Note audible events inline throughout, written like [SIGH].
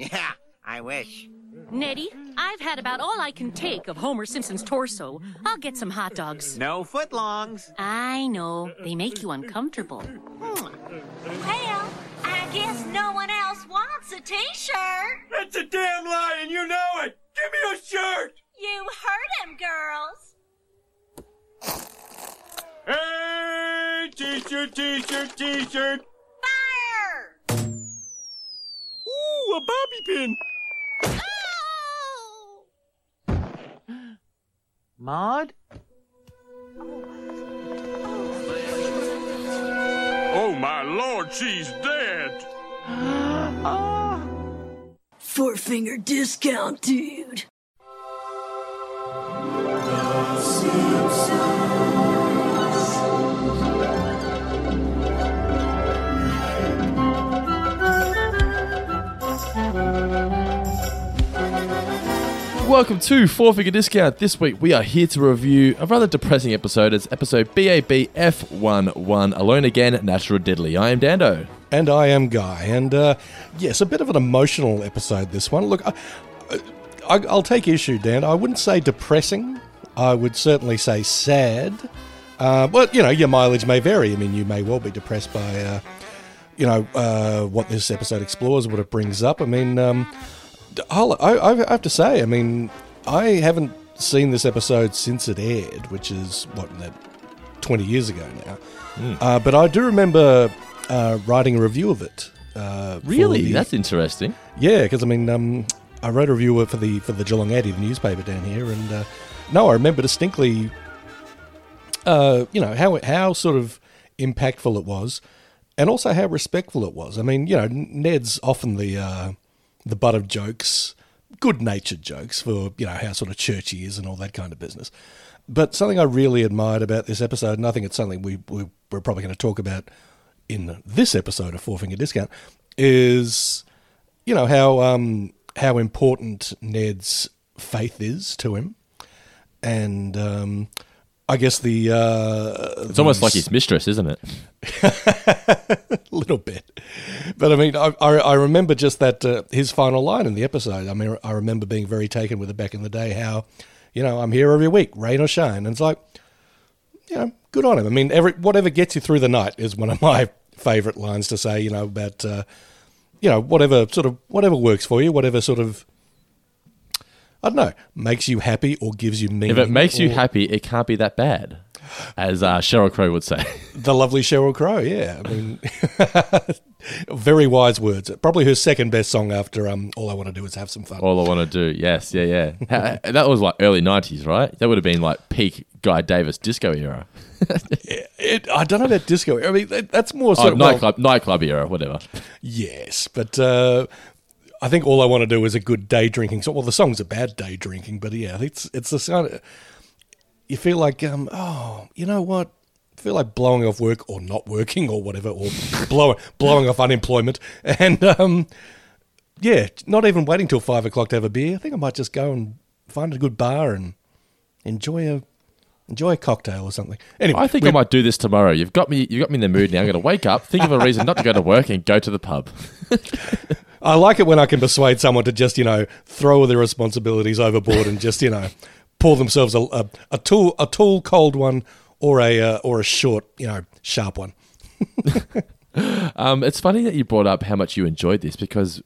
Yeah, I wish. Nettie, I've had about all I can take of Homer Simpson's torso. I'll get some hot dogs. No footlongs. I know. They make you uncomfortable. Hmm. Well, I guess no one else wants a t-shirt. That's a damn lie, and you know it. Give me a shirt. You heard him, girls. Hey, t-shirt, t-shirt, t-shirt. Fire! Ooh, a bobby pin. Oh! [GASPS] Maud? Oh my lord, she's dead. [GASPS] Ah. Four finger discount, dude. Welcome to Four Finger Discount. This week we are here to review a rather depressing episode. It's episode BABF11 Alone Again, Natura-Diddily. I am Dando. And I am Guy. And uh, yes, a bit of an emotional episode, this one. Look, I, I, I'll take issue, Dan. I wouldn't say depressing, I would certainly say sad. Uh, but, you know, your mileage may vary. I mean, you may well be depressed by, uh, you know, uh, what this episode explores, what it brings up. I mean, um, I, I have to say, I mean, I haven't seen this episode since it aired, which is, what, that 20 years ago now. Uh, but I do remember uh, writing a review of it. Uh, Really? the- That's interesting. yeah, because I mean, um, I wrote a review for the for the Geelong Addy, the newspaper down here, and uh, no, I remember distinctly. Uh, you know how how sort of impactful it was, and also how respectful it was. I mean, you know, Ned's often the uh, the butt of jokes, good natured jokes for you know how sort of churchy he is and all that kind of business. But something I really admired about this episode, and I think it's something we, we we're probably going to talk about in this episode of Four Finger Discount, is you know how um, how important Ned's faith is to him, and um, I guess the uh, It's almost like his mistress, isn't it? a [LAUGHS] little bit, but I mean, I, I, I remember just that uh, his final line in the episode. I mean, I remember being very taken with it back in the day. How you know I'm here every week, rain or shine, and it's like you know, good on him. I mean, every whatever gets you through the night is one of my [LAUGHS] favourite lines to say. You know about uh, you know whatever sort of whatever works for you, whatever sort of I don't know makes you happy or gives you meaning. If it makes you happy, it can't be that bad, as uh, Sheryl Crow would say. [LAUGHS] the lovely Sheryl Crow. Yeah, I mean, [LAUGHS] very wise words. Probably her second best song after um, "All I Want to Do Is Have Some Fun." All I want to do, yes, yeah, yeah. That was like early '90s, right? That would have been like peak Guy Davis disco era, [LAUGHS] It, I don't know about disco. I mean, that, that's more sort oh, of well, nightclub, nightclub era, whatever. Yes, but uh, I think all I want to do is a good day drinking song. Well, the song's about day drinking, but yeah, it's it's the kind of you feel like um oh you know what I feel like blowing off work or not working or whatever or blowing blowing off unemployment and um yeah not even waiting till five o'clock to have a beer. I think I might just go and find a good bar and enjoy a enjoy a cocktail or something. Anyway, I think I might do this tomorrow. You've got me. You've got me in the mood now. I'm going to wake up, think of a reason not to go to work, and go to the pub. [LAUGHS] I like it when I can persuade someone to just, you know, throw their responsibilities overboard and just, you know, pour themselves a, a, a tall, a tall, cold one or a uh, or a short, you know, sharp one. [LAUGHS] Um, it's funny that you brought up how much you enjoyed this because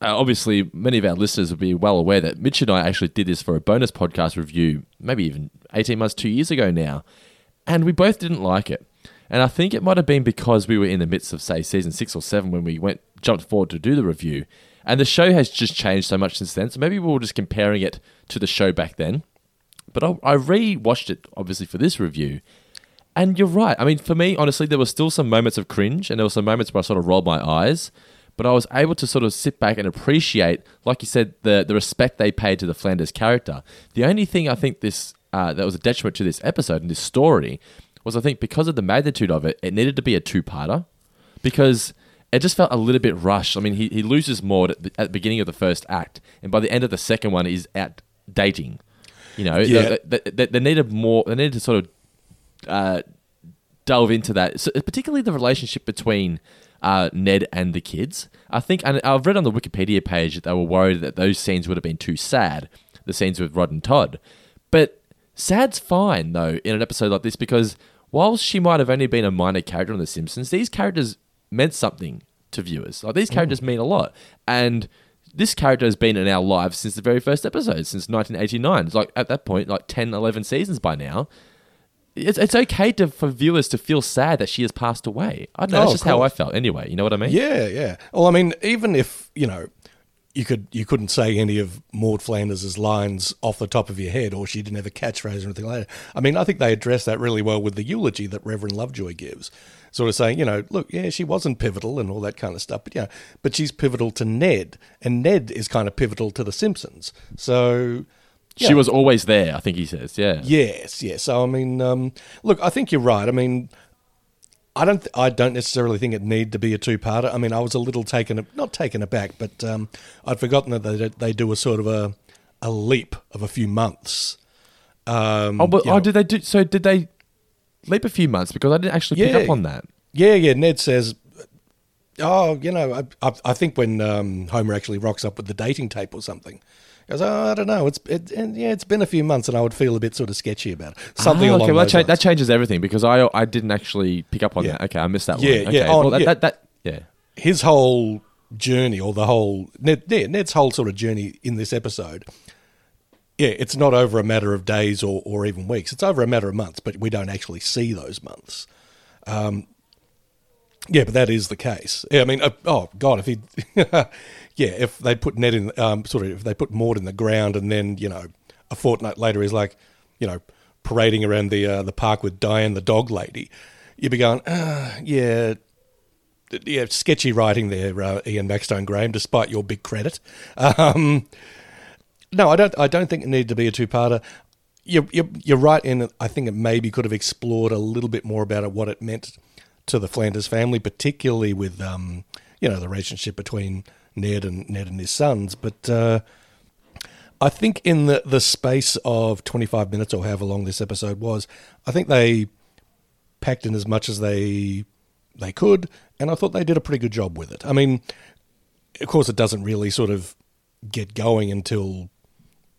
uh, obviously many of our listeners would be well aware that Mitch and I actually did this for a bonus podcast review, maybe even 18 months, two years ago now, and we both didn't like it. And I think it might have been because we were in the midst of, say, season six or seven when we went jumped forward to do the review. And the show has just changed so much since then. So maybe we were just comparing it to the show back then. But I, I re-watched it, obviously, for this review. And you're right. I mean, for me, honestly, there were still some moments of cringe and there were some moments where I sort of rolled my eyes. But I was able to sort of sit back and appreciate, like you said, the, the respect they paid to the Flanders character. The only thing I think this uh, that was a detriment to this episode and this story was I think because of the magnitude of it, it needed to be a two-parter because it just felt a little bit rushed. I mean, he, he loses Maud at the, at the beginning of the first act, and by the end of the second one, he's out dating. You know, Yeah. they, they, they, they needed more. They needed to sort of uh, delve into that, so particularly the relationship between uh, Ned and the kids. I think, and I've read on the Wikipedia page that they were worried that those scenes would have been too sad, the scenes with Rod and Todd. But sad's fine though in an episode like this because whilst she might have only been a minor character on The Simpsons, these characters meant something to viewers. Like these characters mm. mean a lot, and this character has been in our lives since the very first episode, since 1989. It's like at that point, like 10, 11 seasons by now. It's, it's okay to for viewers to feel sad that she has passed away. I don't know. Oh, that's just how I felt anyway. You know what I mean? Yeah, yeah. Well, I mean, even if you know, you could you couldn't say any of Maud Flanders' lines off the top of your head, or she didn't have a catchphrase or anything like that. I mean, I think they address that really well with the eulogy that Reverend Lovejoy gives, sort of saying, you know, look, yeah, she wasn't pivotal and all that kind of stuff, but yeah, but she's pivotal to Ned, and Ned is kind of pivotal to the Simpsons. So. She was always there, I think he says. Yeah. Yes, yes. So I mean, um, look, I think you're right. I mean, I don't, th- I don't necessarily think it need to be a two-parter. I mean, I was a little taken, not taken aback, but um, I'd forgotten that they they do a sort of a a leap of a few months. Um, Oh, but oh, know. did they do? So did they leap a few months? Because I didn't actually pick up on that. Yeah, yeah. Ned says, "Oh, you know, I, I, I think when um, Homer actually rocks up with the dating tape or something." Goes, oh, I don't know. It's it, and yeah, it's been a few months, and I would feel a bit sort of sketchy about it. Something Ah, along well, that, cha- that changes everything because I I didn't actually pick up on Yeah. that. Okay, I missed that Yeah, one. yeah, Okay, oh, well, that, yeah. that, that yeah. his whole journey or the whole Ned, Ned's whole sort of journey in this episode. Yeah, it's not over a matter of days or, or even weeks. It's over a matter of months, but we don't actually see those months. Um, yeah, but that is the case. Yeah, I mean, uh, oh god, if he, [LAUGHS] yeah, if they put Ned in, um, sort of, if they put Maud in the ground, and then you know, a fortnight later he's like, you know, parading around the uh, the park with Diane the dog lady, you'd be going, uh, yeah, yeah, sketchy writing there, uh, Ian Maxtone Graham. Despite your big credit, um, no, I don't. I don't think it needed to be a two-parter. You're, you're, you're right in. I think it maybe could have explored a little bit more about it, what it meant to the Flanders family, particularly with um, you know the relationship between Ned and Ned and his sons. But uh, I think in the the space of 25 minutes or however long this episode was, I think they packed in as much as they they could, and I thought they did a pretty good job with it. I mean, of course, it doesn't really sort of get going until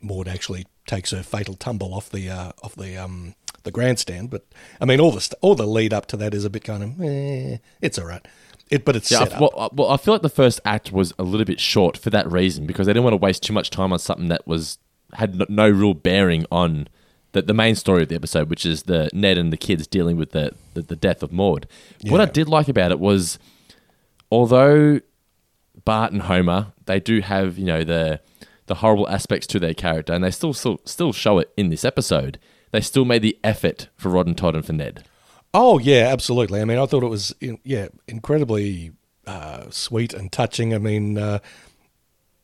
Maud actually takes her fatal tumble off the uh, off the um, the grandstand. But I mean, all the st- all the lead up to that is a bit kind of eh, it's all right. It, but it's Yeah, I, well, uh, well, I feel like the first act was a little bit short for that reason because they didn't want to waste too much time on something that was had no, no real bearing on the, the main story of the episode, which is the Ned and the kids dealing with the the, the death of Maud. What I did like about it was, although Bart and Homer they do have you know the the horrible aspects to their character, and they still still still show it in this episode. They still made the effort for Rod and Todd and for Ned. Oh yeah, absolutely. I mean, I thought it was yeah incredibly uh, sweet and touching. I mean, uh,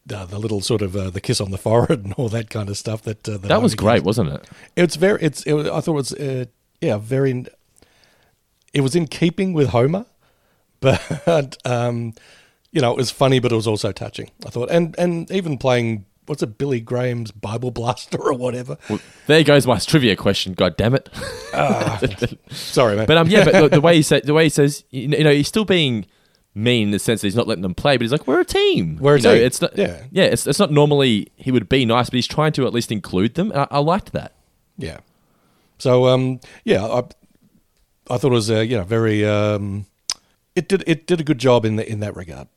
the, the little sort of uh, the kiss on the forehead [LAUGHS] and all that kind of stuff. That uh, That was great, wasn't it? It's very. It's. It I thought it was. Uh, yeah, very. It was in keeping with Homer, [LAUGHS] but um, you know, it was funny, but it was also touching. I thought, and and even playing what's it, Billy Graham's Bible Blaster or whatever. Well, there goes my trivia question. God damn it! [LAUGHS] Sorry, man. But um, yeah, but the, the way he said, the way he says, you know, he's still being mean in the sense that he's not letting them play, but he's like, we're a team. We're a You know, team. It's not, Yeah. yeah. It's it's not normally he would be nice, but he's trying to at least include them. I, I liked that. Yeah. So um, yeah, I I thought it was uh, you know very um, it did it did a good job in the, in that regard.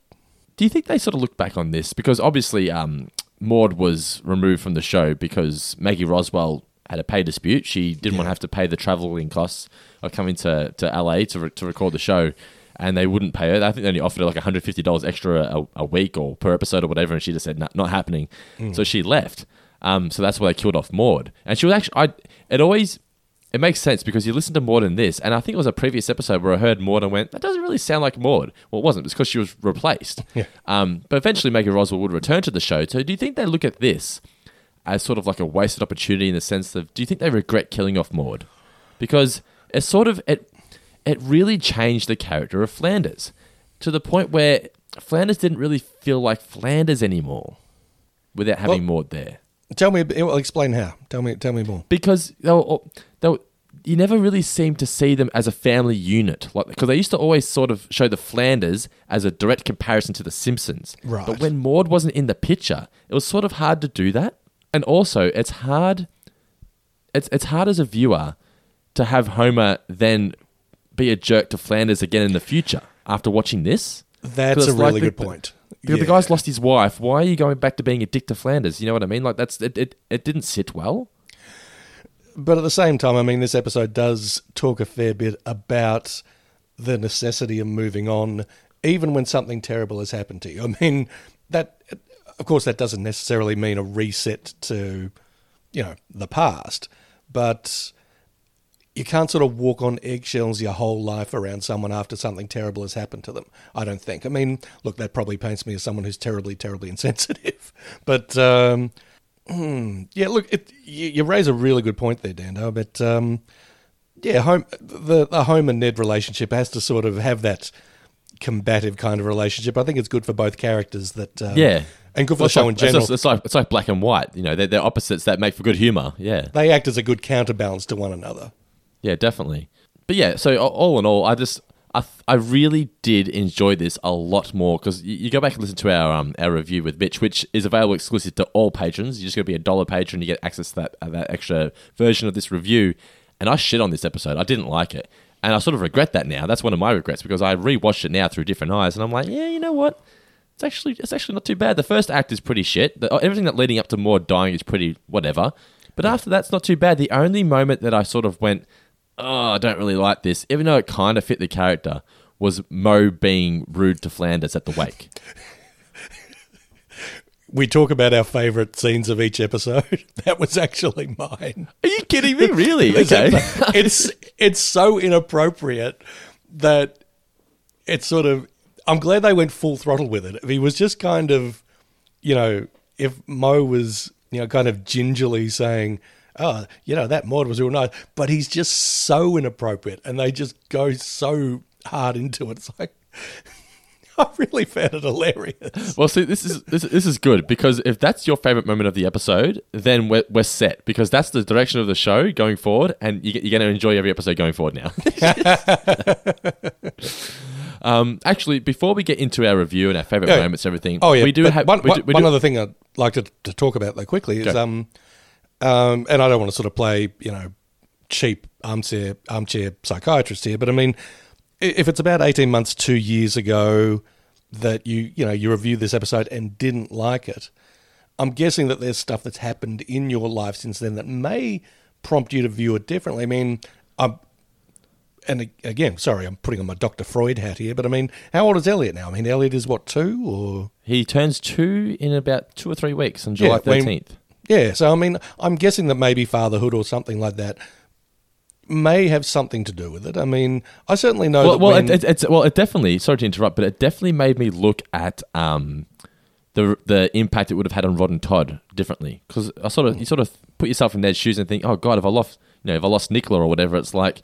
Do you think they sort of look back on this because obviously um, Maud was removed from the show because Maggie Roswell had a pay dispute. She didn't want to have to pay the traveling costs of coming to, to LA to, re- to record the show, and they wouldn't pay her. I think they only offered her like one hundred fifty dollars extra a, a week or per episode or whatever, and she just said not, not happening. So she left. Um, so that's why they killed off Maud, and she was actually. I it always it makes sense because you listen to Maud in this, and I think it was a previous episode where I heard Maud and went, "That doesn't really sound like Maud." Well, it wasn't. It's because she was replaced. [LAUGHS] Yeah. Um, but eventually, Maggie Roswell would return to the show. So, do you think they look at this as sort of like a wasted opportunity in the sense of, do you think they regret killing off Maud? Because it sort of it it really changed the character of Flanders to the point where Flanders didn't really feel like Flanders anymore without having Well- Maud there Tell me, explain how. Tell me, tell me more. because they were, they were, you never really seem to see them as a family unit, like because they used to always sort of show the Flanders as a direct comparison to the Simpsons. Right. But when Maud wasn't in the picture, it was sort of hard to do that, and also it's hard. It's it's hard as a viewer to have Homer then be a jerk to Flanders again in the future after watching this. That's a really good point. The Yeah. guy's lost his wife. Why are you going back to being a dick to Flanders? You know what I mean? Like that's it. It, it didn't sit well. But at the same time, I mean, this episode does talk a fair bit about the necessity of moving on, even when something terrible has happened to you. I mean, that, of course, that doesn't necessarily mean a reset to, you know, the past, but you can't sort of walk on eggshells your whole life around someone after something terrible has happened to them. I don't think. I mean, look, that probably paints me as someone who's terribly, terribly [LAUGHS] insensitive, but. Um, Hmm. Yeah, look, it, you, you raise a really good point there, Dando. But um, yeah, home, the the home and Ned relationship has to sort of have that combative kind of relationship. I think it's good for both characters. That um, Yeah. and good for Well, the show like, in general. It's, just- it's like it's like black and white. You know, they're, they're opposites that make for good humor. Yeah, they act as a good counterbalance to one another. Yeah, definitely. But yeah, so all in all, I just I, th- I really did enjoy this a lot more because you, you go back and listen to our um our review with Mitch, which is available exclusive to all patrons. You just got to be a dollar patron, you get access to that uh, that extra version of this review. And I shit on this episode. I didn't like it, and I sort of regret that now. That's one of my regrets because I rewatched it now through different eyes, and I'm like, yeah, you know what? It's actually it's actually not too bad. The first act is pretty shit. The, everything that leading up to more dying is pretty whatever. But after that's not too bad. The only moment that I sort of went, oh, I don't really like this, even though it kind of fit the character, was Moe being rude to Flanders at the wake. [LAUGHS] We talk about our favourite scenes of each episode. [LAUGHS] That was actually mine. Are you kidding me? Really? [LAUGHS] Okay. it's it's so inappropriate that it's sort of. I'm glad they went full throttle with it. If he was just kind of, you know, if Moe was, you know, kind of gingerly saying, "Oh, you know, that mod was real nice," but he's just so inappropriate, and they just go so hard into it. It's like. [LAUGHS] I really found it hilarious. Well, see, this is this, this is good because if that's your favorite moment of the episode, then we're, we're set because that's the direction of the show going forward, and you, you're going to enjoy every episode going forward now. [LAUGHS] [LAUGHS] um, actually, before we get into our review and our favorite Yeah. moments, and everything, Oh yeah, we do have one, we do, we one do- other thing I'd like to, to talk about though quickly is Go. um, um, and I don't want to sort of play you know cheap armchair armchair psychiatrist here, but I mean, if it's about eighteen months, two years ago that you you know you reviewed this episode and didn't like it, I'm guessing that there's stuff that's happened in your life since then that may prompt you to view it differently. I mean, I'm. And again, sorry, I'm putting on my Dr. Freud hat here, but I mean, how old is Elliot now? I mean, Elliot is what, two or? he turns two in about two or three weeks on July thirteenth. Yeah, so I mean, I'm guessing that maybe fatherhood or something like that may have something to do with it. I mean, I certainly know well, that well, it, it, it's well, it definitely. Sorry to interrupt, but it definitely made me look at um, the the impact it would have had on Rod and Todd differently. Because I sort of you sort of put yourself in their shoes and think, oh God, if I lost, you know, if I lost Nicola or whatever, it's like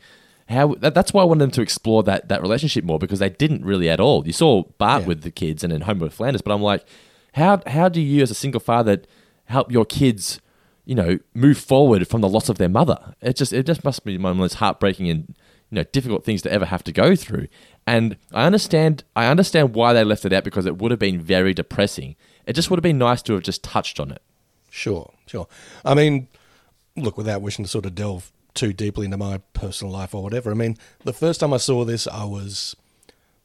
how. That, that's why I wanted them to explore that that relationship more because they didn't really at all. You saw Bart Yeah. with the kids and then Homer with Flanders, but I'm like, how how do you as a single father help your kids? you know, move forward from the loss of their mother. It just it just must be one of the most heartbreaking and you know difficult things to ever have to go through. And I understand I understand why they left it out because it would have been very depressing. It just would have been nice to have just touched on it. Sure, sure. I mean, look, without wishing to sort of delve too deeply into my personal life or whatever, I mean, the first time I saw this, I was,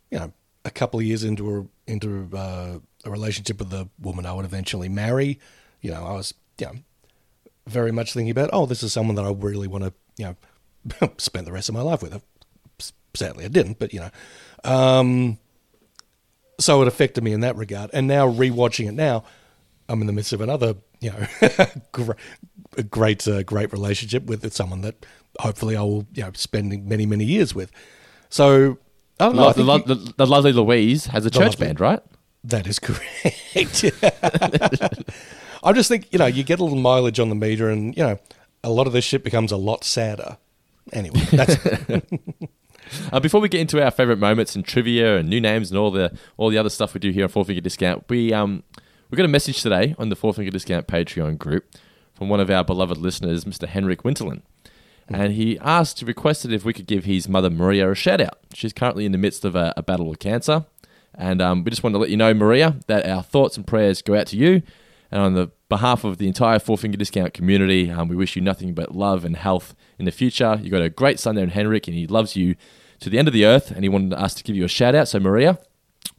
you know, a couple of years into a into uh, a relationship with the woman I would eventually marry. You know, I was, you know, very much thinking about, oh, this is someone that I really want to, you know, [LAUGHS] spend the rest of my life with. Sadly, I didn't, but you know, um, so it affected me in that regard. And now rewatching it now, I'm in the midst of another, you know, [LAUGHS] great, a great, uh, great relationship with someone that hopefully I will, you know, spend many, many years with. So I don't know. I the, lo- you- the, the lovely Louise has a church lovely- band, right? that is [LAUGHS] correct. I just think you know you get a little mileage on the meter, and you know a lot of this shit becomes a lot sadder. Anyway, [LAUGHS] that's Uh, before we get into our favorite moments and trivia and new names and all the all the other stuff we do here on Four Finger Discount, we um we got a message today on the Four Finger Discount Patreon group from one of our beloved listeners, Mr. Henrik Winterland. and he asked, requested if we could give his mother Maria a shout out. She's currently in the midst of a, a battle with cancer, and um, we just wanted to let you know, Maria, that our thoughts and prayers go out to you, and on the behalf of the entire Four Finger Discount community, um, we wish you nothing but love and health in the future. You've got a great son there in Henrik, and he loves you to the end of the earth, and he wanted us to give you a shout out. So, Maria,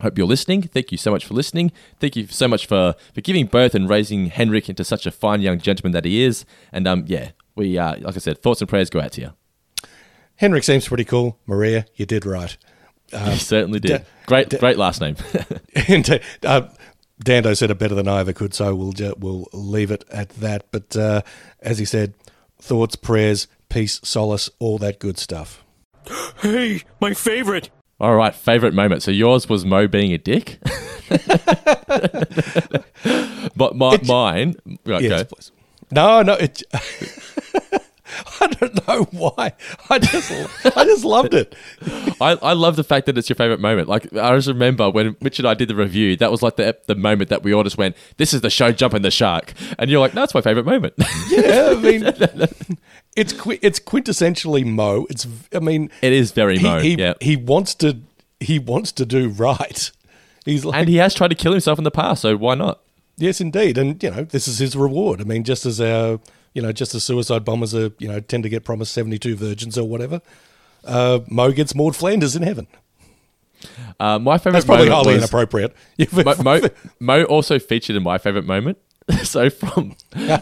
Hope you're listening. Thank you so much for listening. Thank you so much for, for giving birth and raising Henrik into such a fine young gentleman that he is. And um, yeah, we uh, like I said, thoughts and prayers go out to you. Henrik seems pretty cool. Maria, you did right. you certainly did. da- great, da- great last name. [LAUGHS] [LAUGHS] and uh, Dando said it better than I ever could, so we'll ju- we'll leave it at that. But uh, as he said, thoughts, prayers, peace, solace, all that good stuff. [GASPS] Hey, my favorite. All right, favorite moment. So yours was Moe being a dick, [LAUGHS] but my, It's- mine. Right, Yes, go. please. No, no, it. [LAUGHS] [LAUGHS] [LAUGHS] I don't know why. I just, I just loved it. I, I love the fact that it's your favorite moment. Like I just remember when Mitch and I did the review, that was like the the moment that we all just went, "This is the show jumping the shark," and you're like, "No, it's my favorite moment." [LAUGHS] Yeah, I mean, it's qui- it's quintessentially Moe. It's, I mean, it is very he, Moe. he, yeah. he wants to he wants to do right. He's like, and he has tried to kill himself in the past, so why not? yes, indeed, and you know, this is his reward. I mean, just as our, you know, just as suicide bombers are, you know, tend to get promised seventy two virgins or whatever. Uh, Moe gets Maud Flanders in heaven. Uh, my favorite That's probably highly was, inappropriate. [LAUGHS] Moe, Moe, [LAUGHS] Moe also featured in my favorite moment. [LAUGHS] so from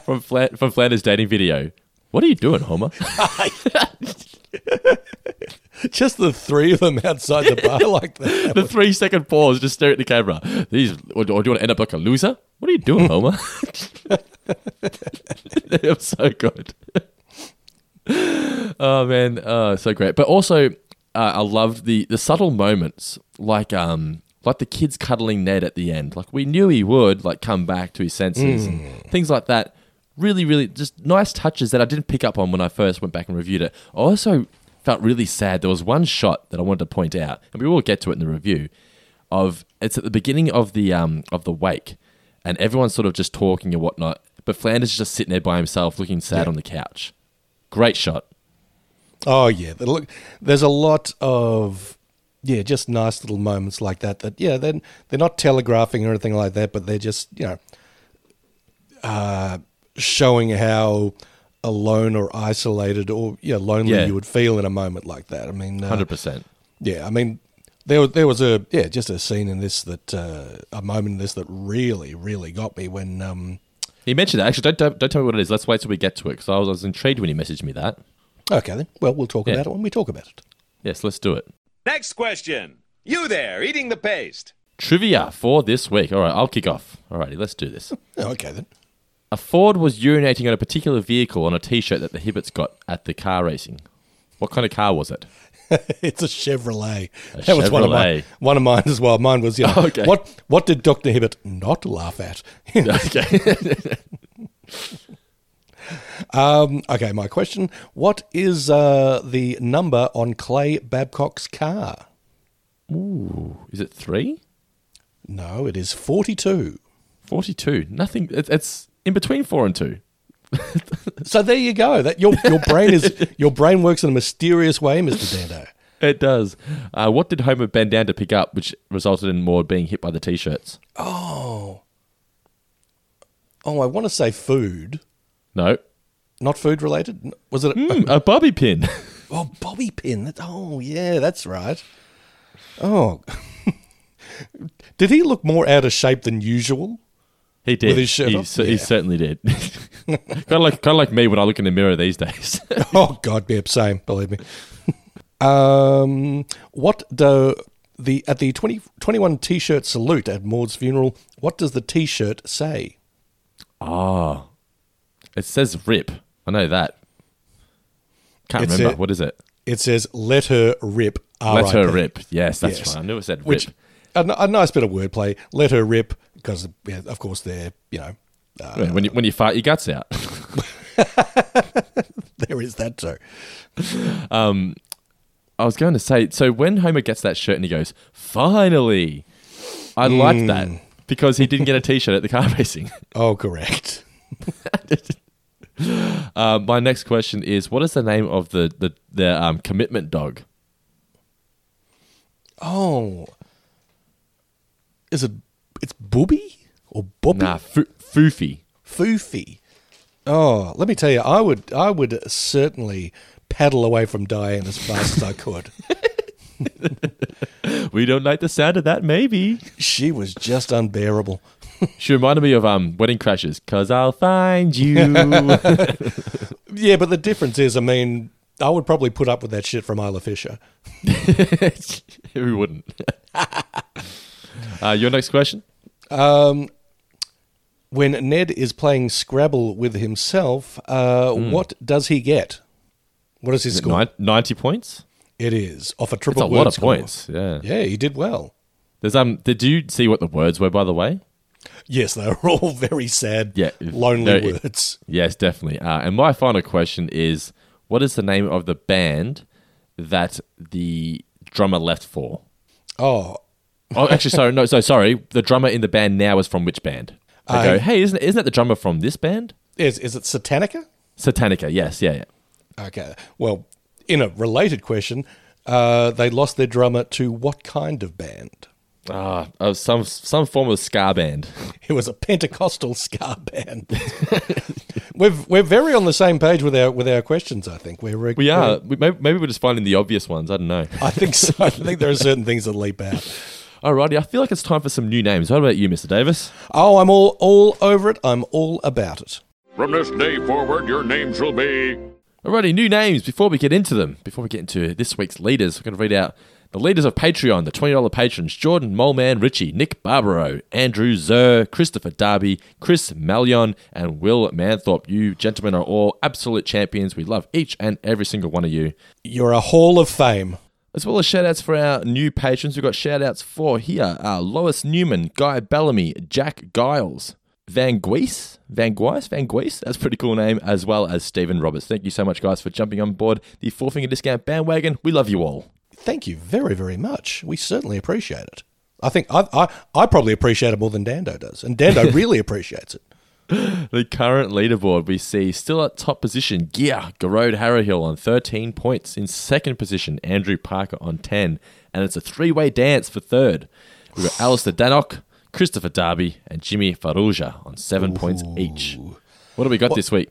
from Fla- from Flanders dating video. What are you doing, Homer? [LAUGHS] just the three of them outside the bar [LAUGHS] like that. the three second pause, just stare at the camera. These, or, or do you want to end up like a loser? What are you doing, [LAUGHS] Homer? They're so good. oh man, oh, so great. But also, uh, I loved the the subtle moments, like um, like the kids cuddling Ned at the end. Like we knew he would like come back to his senses and things like that. Really, really, just nice touches that I didn't pick up on when I first went back and reviewed it. I also felt really sad. There was one shot that I wanted to point out, and we will get to it in the review. Of it's at the beginning of the um of the wake, and everyone's sort of just talking and whatnot. But Flanders is just sitting there by himself, looking sad Yeah. on the couch. Great shot. Oh yeah, look, there's a lot of yeah, just nice little moments like that. That yeah, they're they're not telegraphing or anything like that, but they're just you know, uh, showing how alone or isolated or yeah, lonely Yeah. you would feel in a moment like that. I mean, uh, Hundred percent. yeah, I mean. There was, there was a yeah just a scene in this that uh, a moment in this that really really got me when um He mentioned that. Actually, don't, don't don't tell me what it is. Let's wait till we get to it because I was, I was intrigued when he messaged me that. okay then well we'll talk Yeah. about it when we talk about it Yes, let's do it. Next question. You there, eating the paste. Trivia for this week. All right, I'll kick off. Alrighty, let's do this. [LAUGHS] okay then A Ford was urinating on a particular vehicle on a T-shirt that the Hibberts got at the car racing. What kind of car was it? [LAUGHS] it's a Chevrolet. A [LAUGHS] that was one of Chevrolet. mine. One of mine as well. Mine was you know, [LAUGHS] Okay. what what did Doctor Hibbert not laugh at? Okay. um, okay, my question: What is uh, the number on Clay Babcock's car? Ooh, is it three? No, it is forty-two. Forty-two. Nothing. It's, it's in between four and two. So there you go. That your your brain is your brain works in a mysterious way, Mister Dando. It does. Uh, what did Homer bend down to pick up, which resulted in Maud being hit by the T-shirts? Oh, oh, I want to say food, No. not food related. Was it? Hmm, a bobby pin. [LAUGHS] Oh, bobby pin. That, oh, yeah, that's right. Oh, [LAUGHS] did he look more out of shape than usual? He did. With his shirt he, off? cer- he certainly did. [LAUGHS] kind of like kind of like me when I look in the mirror these days. [LAUGHS] Oh God, yeah, same. Believe me. [LAUGHS] um, what do the at the 20, 21 t-shirt salute at Maud's funeral? What does the t-shirt say? Ah, it says "rip." I know that. Can't It remember said- what is it. It says "Let her rip." Let her RIP. rip. Yes, that's Yes. right. I knew it said Which rip. a, n- a nice bit of wordplay. Let her rip because of course they're you know Yeah, when you when you fart your guts out. [LAUGHS] there is that too. I was going to say, so when Homer gets that shirt and he goes, "Finally," I like that because he didn't get a T-shirt at the car [LAUGHS] racing. Oh, correct. [LAUGHS] Uh, my next question is: What is the name of the the, the um, commitment dog? Oh, is it? It's Booby or Bobby? Nah, Foofy. Foofy. Oh, let me tell you, I would, I would certainly paddle away from Diane as fast as I could. [LAUGHS] We don't like the sound of that. Maybe She was just unbearable. [LAUGHS] she reminded me of um Wedding Crashers, Cause I'll find you. [LAUGHS] Yeah, but the difference is, I mean, I would probably put up with that shit from Isla Fisher. Who wouldn't? uh, your next question. Um, when Ned is playing Scrabble with himself, uh, what does he get? What is his. Is score? nine- Ninety points. It is off a It's triple a word lot of score. points. Yeah. Yeah, he did well. There's um. Did you see what the words were? By the way. Yes, they were [LAUGHS] all very sad, Yeah, lonely words. Yes, definitely. Uh, and my final question is: What is the name of the band that the drummer left for? Oh, Oh, actually, sorry, no, so sorry. The drummer in the band now is from which band? They Uh, go, hey, isn't isn't that the drummer from this band? is is it Satanica? Satanica. Yes, yeah, yeah. Okay. Well, in a related question, uh, they lost their drummer to what kind of band? Ah, uh, some some form of ska band. [LAUGHS] It was a Pentecostal ska band. [LAUGHS] we've we're very on the same page with our with our questions. I think we're We are. We, maybe, maybe we're just finding the obvious ones. I don't know. I think so. I [LAUGHS] think there are certain things that leap out. Alrighty, I feel like it's time for some new names. What about you, Mr. Davis? Oh, I'm all all over it. I'm all about it. From this day forward, your names will be. Alrighty, new names. Before we get into them, before we get into this week's leaders, we're going to read out the leaders of Patreon, the $20 patrons Jordan, Moleman, Richie, Nick Barbaro, Andrew Zer, Christopher Darby, Chris Malion, and Will Manthorpe. You gentlemen are all absolute champions. We love each and every single one of you. You're a hall of fame. As well as shout outs for our new patrons, we've got shout outs for here uh, Lois Newman, Guy Bellamy, Jack Giles, Van Guise, Van Guise, Van Guise, that's a pretty cool name, as well as Stephen Roberts. Thank you so much, guys, for jumping on board the Four Finger Discount bandwagon. We love you all. Thank you very very much. We certainly appreciate it. I think I I, I probably appreciate it more than Dando does, and Dando [LAUGHS] really appreciates it. The current leaderboard we see still at top position, Gear, Gearoid Harrowhill on 13 points. In second position, Andrew Parker on 10. And it's a three way dance for third. We've got Alistair Danock, Christopher Darby, and Jimmy Faruja on seven points each. What have we got this week?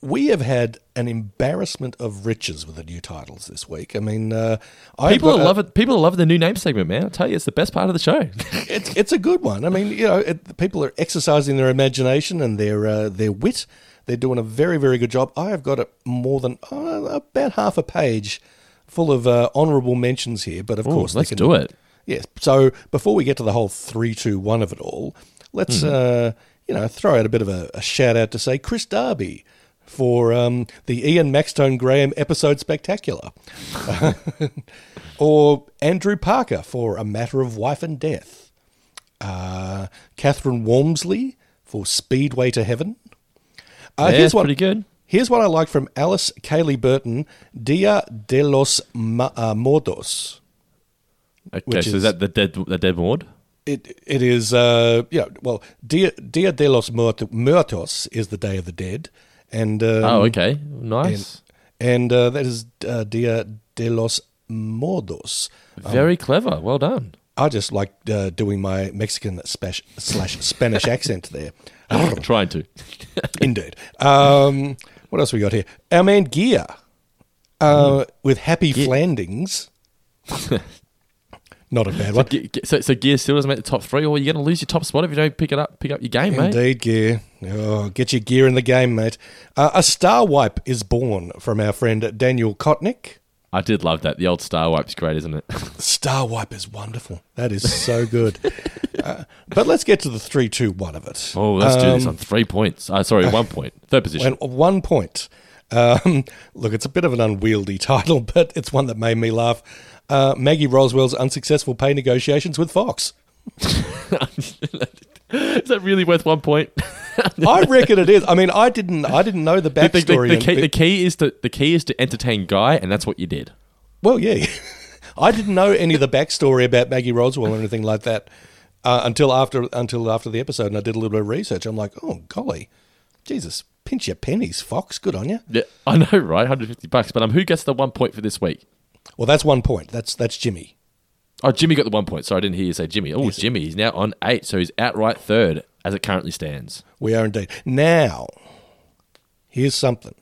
We have had an embarrassment of riches with the new titles this week. I mean, uh, I've People got are a- loving people loving the new name segment, man. I tell you, it's the best part of the show. [LAUGHS] it's it's a good one. I mean, you know, it, people are exercising their imagination and their uh, their wit. They're doing a very very good job. I have got a, more than uh, about half a page full of uh, honourable mentions here. But of Ooh, course, let's can- do it. Yes. So before we get to the whole three, two, one of it all, let's uh, you know throw out a bit of a, a shout out to say Chris Darby for um, the Ian Maxtone Graham episode spectacular, [LAUGHS] or Andrew Parker for a matter of wife and death, uh, Catherine Walmsley for Speedway to Heaven. Uh, yeah, it's pretty good. Here's what I like from Alice Kaylee Burton, Dia de los Ma- uh, Mordos. Okay, so is- is that the dead the dead ward? It it is uh yeah well Dia Dia de los Muertos is the Day of the Dead and um, oh, okay, nice. and uh, that is uh, Dia de los Mordos. Very clever. Well done. I just like uh, doing my Mexican slash, slash Spanish [LAUGHS] accent there. [LAUGHS] Trying to. [LAUGHS] Indeed. Um, what else we got here? Our man Gear uh, with Happy Flandings. Not a bad one. Ge- So, so gear still doesn't make the top three, or you're going to lose your top spot if you don't pick it up, pick up your game, mate. Indeed, gear. Oh, get your gear in the game, mate. Uh, a star wipe is born from our friend Daniel Kotnick. I did love that. The old Star Wipe's great, isn't it? [LAUGHS] Star wipe is wonderful. That is so good. [LAUGHS] uh, but let's get to the three, two, one of it. Oh, let's do this Um, on three points. Uh, sorry, [LAUGHS] one point. Third position. One point. Um, look, it's a bit of an unwieldy title, but it's one that made me laugh. Uh, Maggie Roswell's unsuccessful pay negotiations with Fox. [LAUGHS] Is that really worth one point? [LAUGHS] I reckon it is. I mean, I didn't. I didn't know the The, the- the- backstory. the key, the key is to the key is to entertain Guy, and that's what you did. Well, yeah. [LAUGHS] I didn't know any of the backstory about Maggie Roswell or anything like that uh, until after until after the episode, and I did a little bit of research. I'm like, oh golly, Jesus, pinch your pennies, Fox. Good on you. Yeah, I know, right? 150 bucks. But um, who gets the one point for this week? Well, that's one point. That's that's Jimmy. Oh, Jimmy got the one point. Sorry, I didn't hear you say Jimmy. Oh, Jimmy, he's now on eight, so he's outright third as it currently stands. We are indeed. Now, here's something.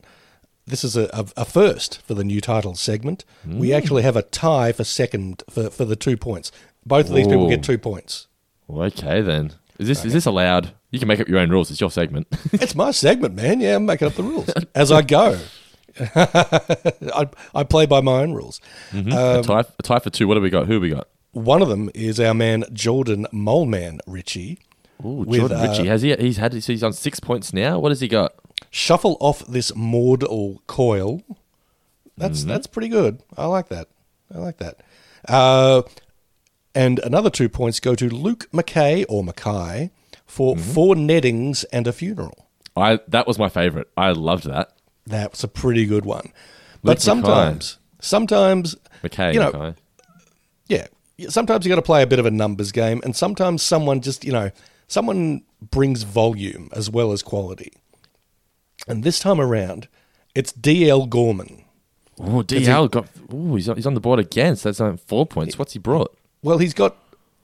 This is a, a, a first for the new title segment. We mm. actually have a tie for second for, for the two points. Both of these people get two points. Okay, then. Is this is this allowed? You can make up your own rules. It's your segment. It's my segment, man. Yeah, I'm making up the rules [LAUGHS] as I go. [LAUGHS] I, I play by my own rules. a, tie, a tie for two. What have we got? Who have we got? One of them is our man Jordan Moleman Ritchie. Ooh, With, Jordan uh, Ritchie. Has he? He's had. He's on six points now. What has he got? Shuffle off this mortal coil. That's Mm-hmm. that's pretty good. I like that. I like that. Uh, and another two points go to Luke McKay or Mackay for Mm-hmm. four nettings and a funeral. I that was my favorite. I loved that. That's a pretty good one. But sometimes, sometimes, McKay. you know, Mackay. yeah, sometimes you got to play a bit of a numbers game, and sometimes someone just, you know, someone brings volume as well as quality. And this time around, it's DL Gorman. Oh, DL got. Oh, he's on, he's on the board again. So that's um, four points. What's he brought? Well, he's got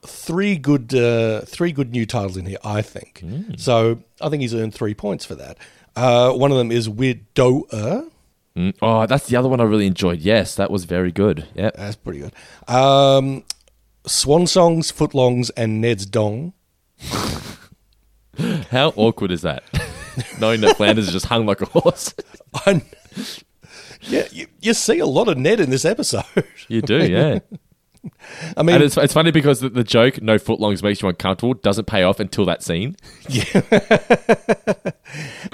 three good, uh, three good new titles in here, I think. Hmm. So I think he's earned three points for that. Uh, one of them is Widower. Mm, Oh, that's the other one I really enjoyed. Yes, that was very good. Yeah, That's pretty good. Um, Swan Songs, Footlongs, and Ned's Dong. [LAUGHS] How awkward is that? [LAUGHS] Knowing that Flanders is just hung like a horse. [LAUGHS] Yeah, you, you see a lot of Ned in this episode. You do, yeah. [LAUGHS] I mean, it's, it's funny because the, the joke, no footlongs makes you uncomfortable, doesn't pay off until that scene. [LAUGHS]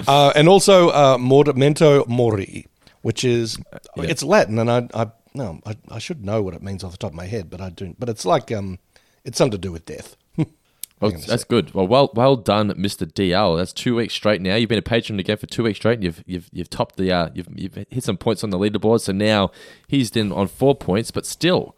[LAUGHS] uh, and also uh, Mordimento Mori, which is it's Latin, and I, I no, I, I should know what it means off the top of my head, but I don't. But it's like um, it's something to do with death. Well, that's good. Well, well, well done, Mr. DL. That's two weeks straight now. You've been a patron again for two weeks straight. And you've you've you've topped the uh, you've you've hit some points on the leaderboard. So now he's in on four points, but still,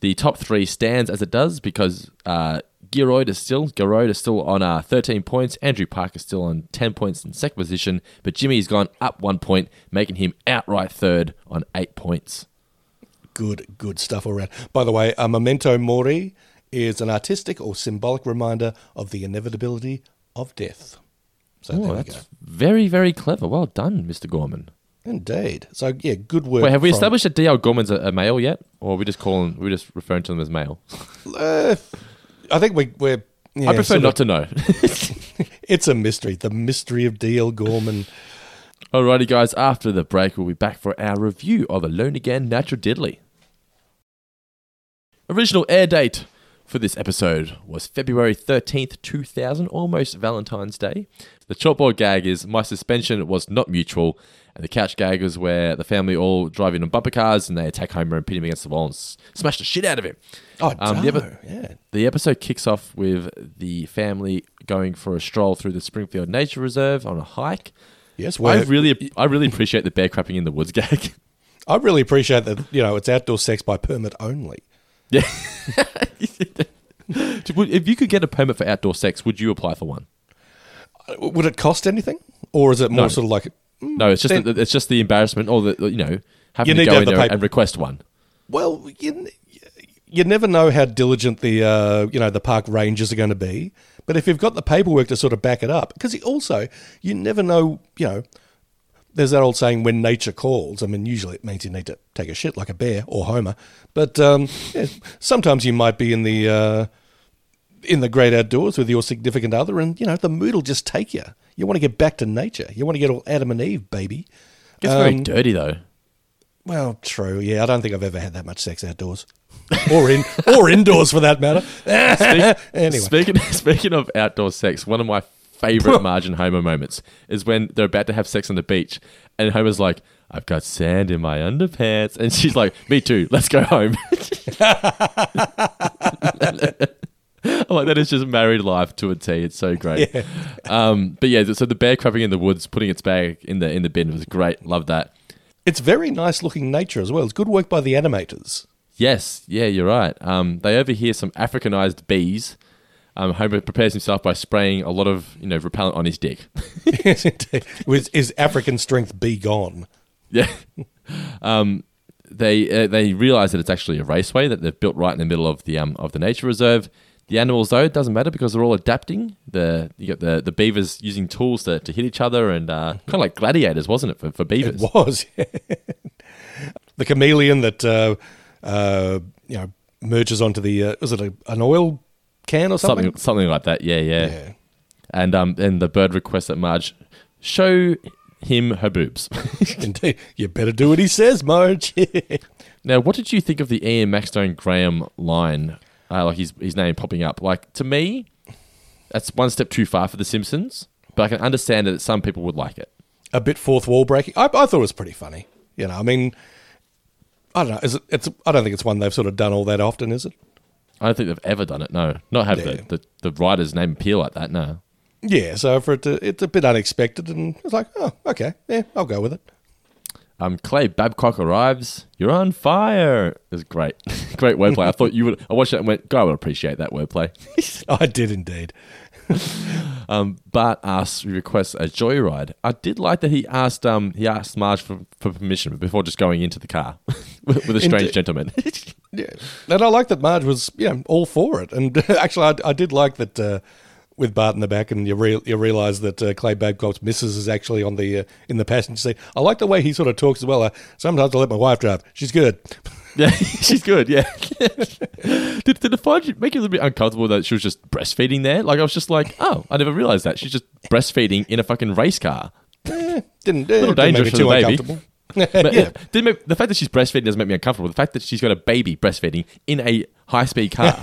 the top three stands as it does because uh, is still Gearoid is still on uh, thirteen points. Andrew Park is still on ten points in second position, but Jimmy's gone up one point, making him outright third on eight points. good, good stuff all around. By the way, a memento mori is an artistic or symbolic reminder of the inevitability of death. So Oh, there that's go. very very clever. Well done, Mr. Gorman. Indeed. So yeah, good work. Wait, have we from- established that DL Gorman's a, a male yet, or are we just calling? we just referring to them as male? Uh, I think we, we're. Yeah, I prefer not of- to know. [LAUGHS] It's a mystery. The mystery of D.L. Gorman. Alrighty, guys. After the break, we'll be back for our review of Alone Again Natura-Diddily. Original air date for this episode was February 13th, 2000, almost Valentine's Day. The chalkboard gag is My suspension was not mutual, and the couch gag is where the family all drive in on bumper cars and they attack Homer and pit him against the wall and s- smash the shit out of him. Oh, Um, the, epi- yeah. the episode kicks off with the family going for a stroll through the Springfield Nature Reserve on a hike. Yes, I really, I really appreciate the bear crapping in the woods gag. [LAUGHS] I really appreciate that. You know, it's outdoor sex by permit only. Yeah. [LAUGHS] If you could get a permit for outdoor sex, would you apply for one? Uh, Would it cost anything, or is it more No. sort of like? No, it's just Then- the, it's just the embarrassment or the you know having You to go in the there paper- and request one. Well, you, you never know how diligent the uh, you know the park rangers are going to be. But if you've got the paperwork to sort of back it up, because also you never know, you know. There's that old saying, "When nature calls." I mean, usually it means you need to take a shit like a bear or Homer. But um, yeah, sometimes you might be in the uh, in the great outdoors with your significant other, and you know the mood will just take you. You want to get back to nature. You want to get all Adam and Eve, baby. It's very Um, dirty though. Well, true. Yeah, I don't think I've ever had that much sex outdoors, [LAUGHS] or in or indoors for that matter. [LAUGHS] anyway, Speaking [LAUGHS] speaking of outdoor sex, one of my favorite Margin Homer moments is when they're about to have sex on the beach, and Homer's like, "I've got sand in my underpants," and she's like, "Me too. Let's go home." [LAUGHS] Like, that is just married life to a T. It's so great. [LAUGHS] Um, but yeah, so the bear crapping in the woods, putting its bag in the in the bin was great. Love that. it's very nice looking nature as well. It's good work by the animators. Yes, yeah, you're right. Um, they overhear some Africanized bees um, Homer prepares himself by spraying a lot of you know repellent on his dick. [LAUGHS] Yes, indeed. Is African strength be gone? Yeah. um, they uh, they realize that it's actually a raceway that they've built right in the middle of the um of the nature reserve. The animals though it doesn't matter because they're all adapting. The you got the the beavers using tools to, to hit each other and uh, [LAUGHS] kind of like gladiators, wasn't it for, for beavers? It was. [LAUGHS] the chameleon that uh, uh, you know merges onto the uh, was it a, an oil can or something? something something like that. Yeah, yeah. Yeah. And um and the bird requests that Marge show him her boobs. [LAUGHS] Indeed, you better do what he says, Marge. now, what did you think of the Ian Maxtone Graham line? Uh, like his his name popping up. Like to me, that's one step too far for The Simpsons. But I can understand that some people would like it. a bit fourth wall breaking. I, I thought it was pretty funny. You know, I mean, I don't know. Is it? It's. I don't think it's one they've sort of done all that often, is it? I don't think they've ever done it. No, not have Yeah. the, the the writer's name appear like that. No. Yeah. So for it, to, it's a bit unexpected, and it's like, oh, okay, yeah, I'll go with it. Um, Clay Babcock arrives. You're on fire. It's great, [LAUGHS] great wordplay. I thought you would. I watched that and went, "God, I would appreciate that wordplay." [LAUGHS] I did indeed. [LAUGHS] Um, Bart asks, requests a joyride. I did like that he asked, um, he asked Marge for, for permission before just going into the car with, with a strange gentleman. Yeah, and I like that Marge was, you know, all for it. And actually, I, I did like that uh, with Bart in the back, and you re- you realise that uh, Clay Babcock's missus is actually on the uh, in the passenger seat. I like the way he sort of talks as well. Uh, Sometimes I let my wife drive. She's good. yeah, [LAUGHS] she's good. Yeah. [LAUGHS] did, did it find you, make you a little bit uncomfortable that she was just breastfeeding there? Like I was just like, oh, I never realized that she's just breastfeeding in a fucking race car. Eh, didn't, little eh, didn't make dangerous me for the baby. uncomfortable. [LAUGHS] But yeah. yeah, didn't make, the fact that she's breastfeeding doesn't make me uncomfortable. The fact that she's got a baby breastfeeding in a high speed car.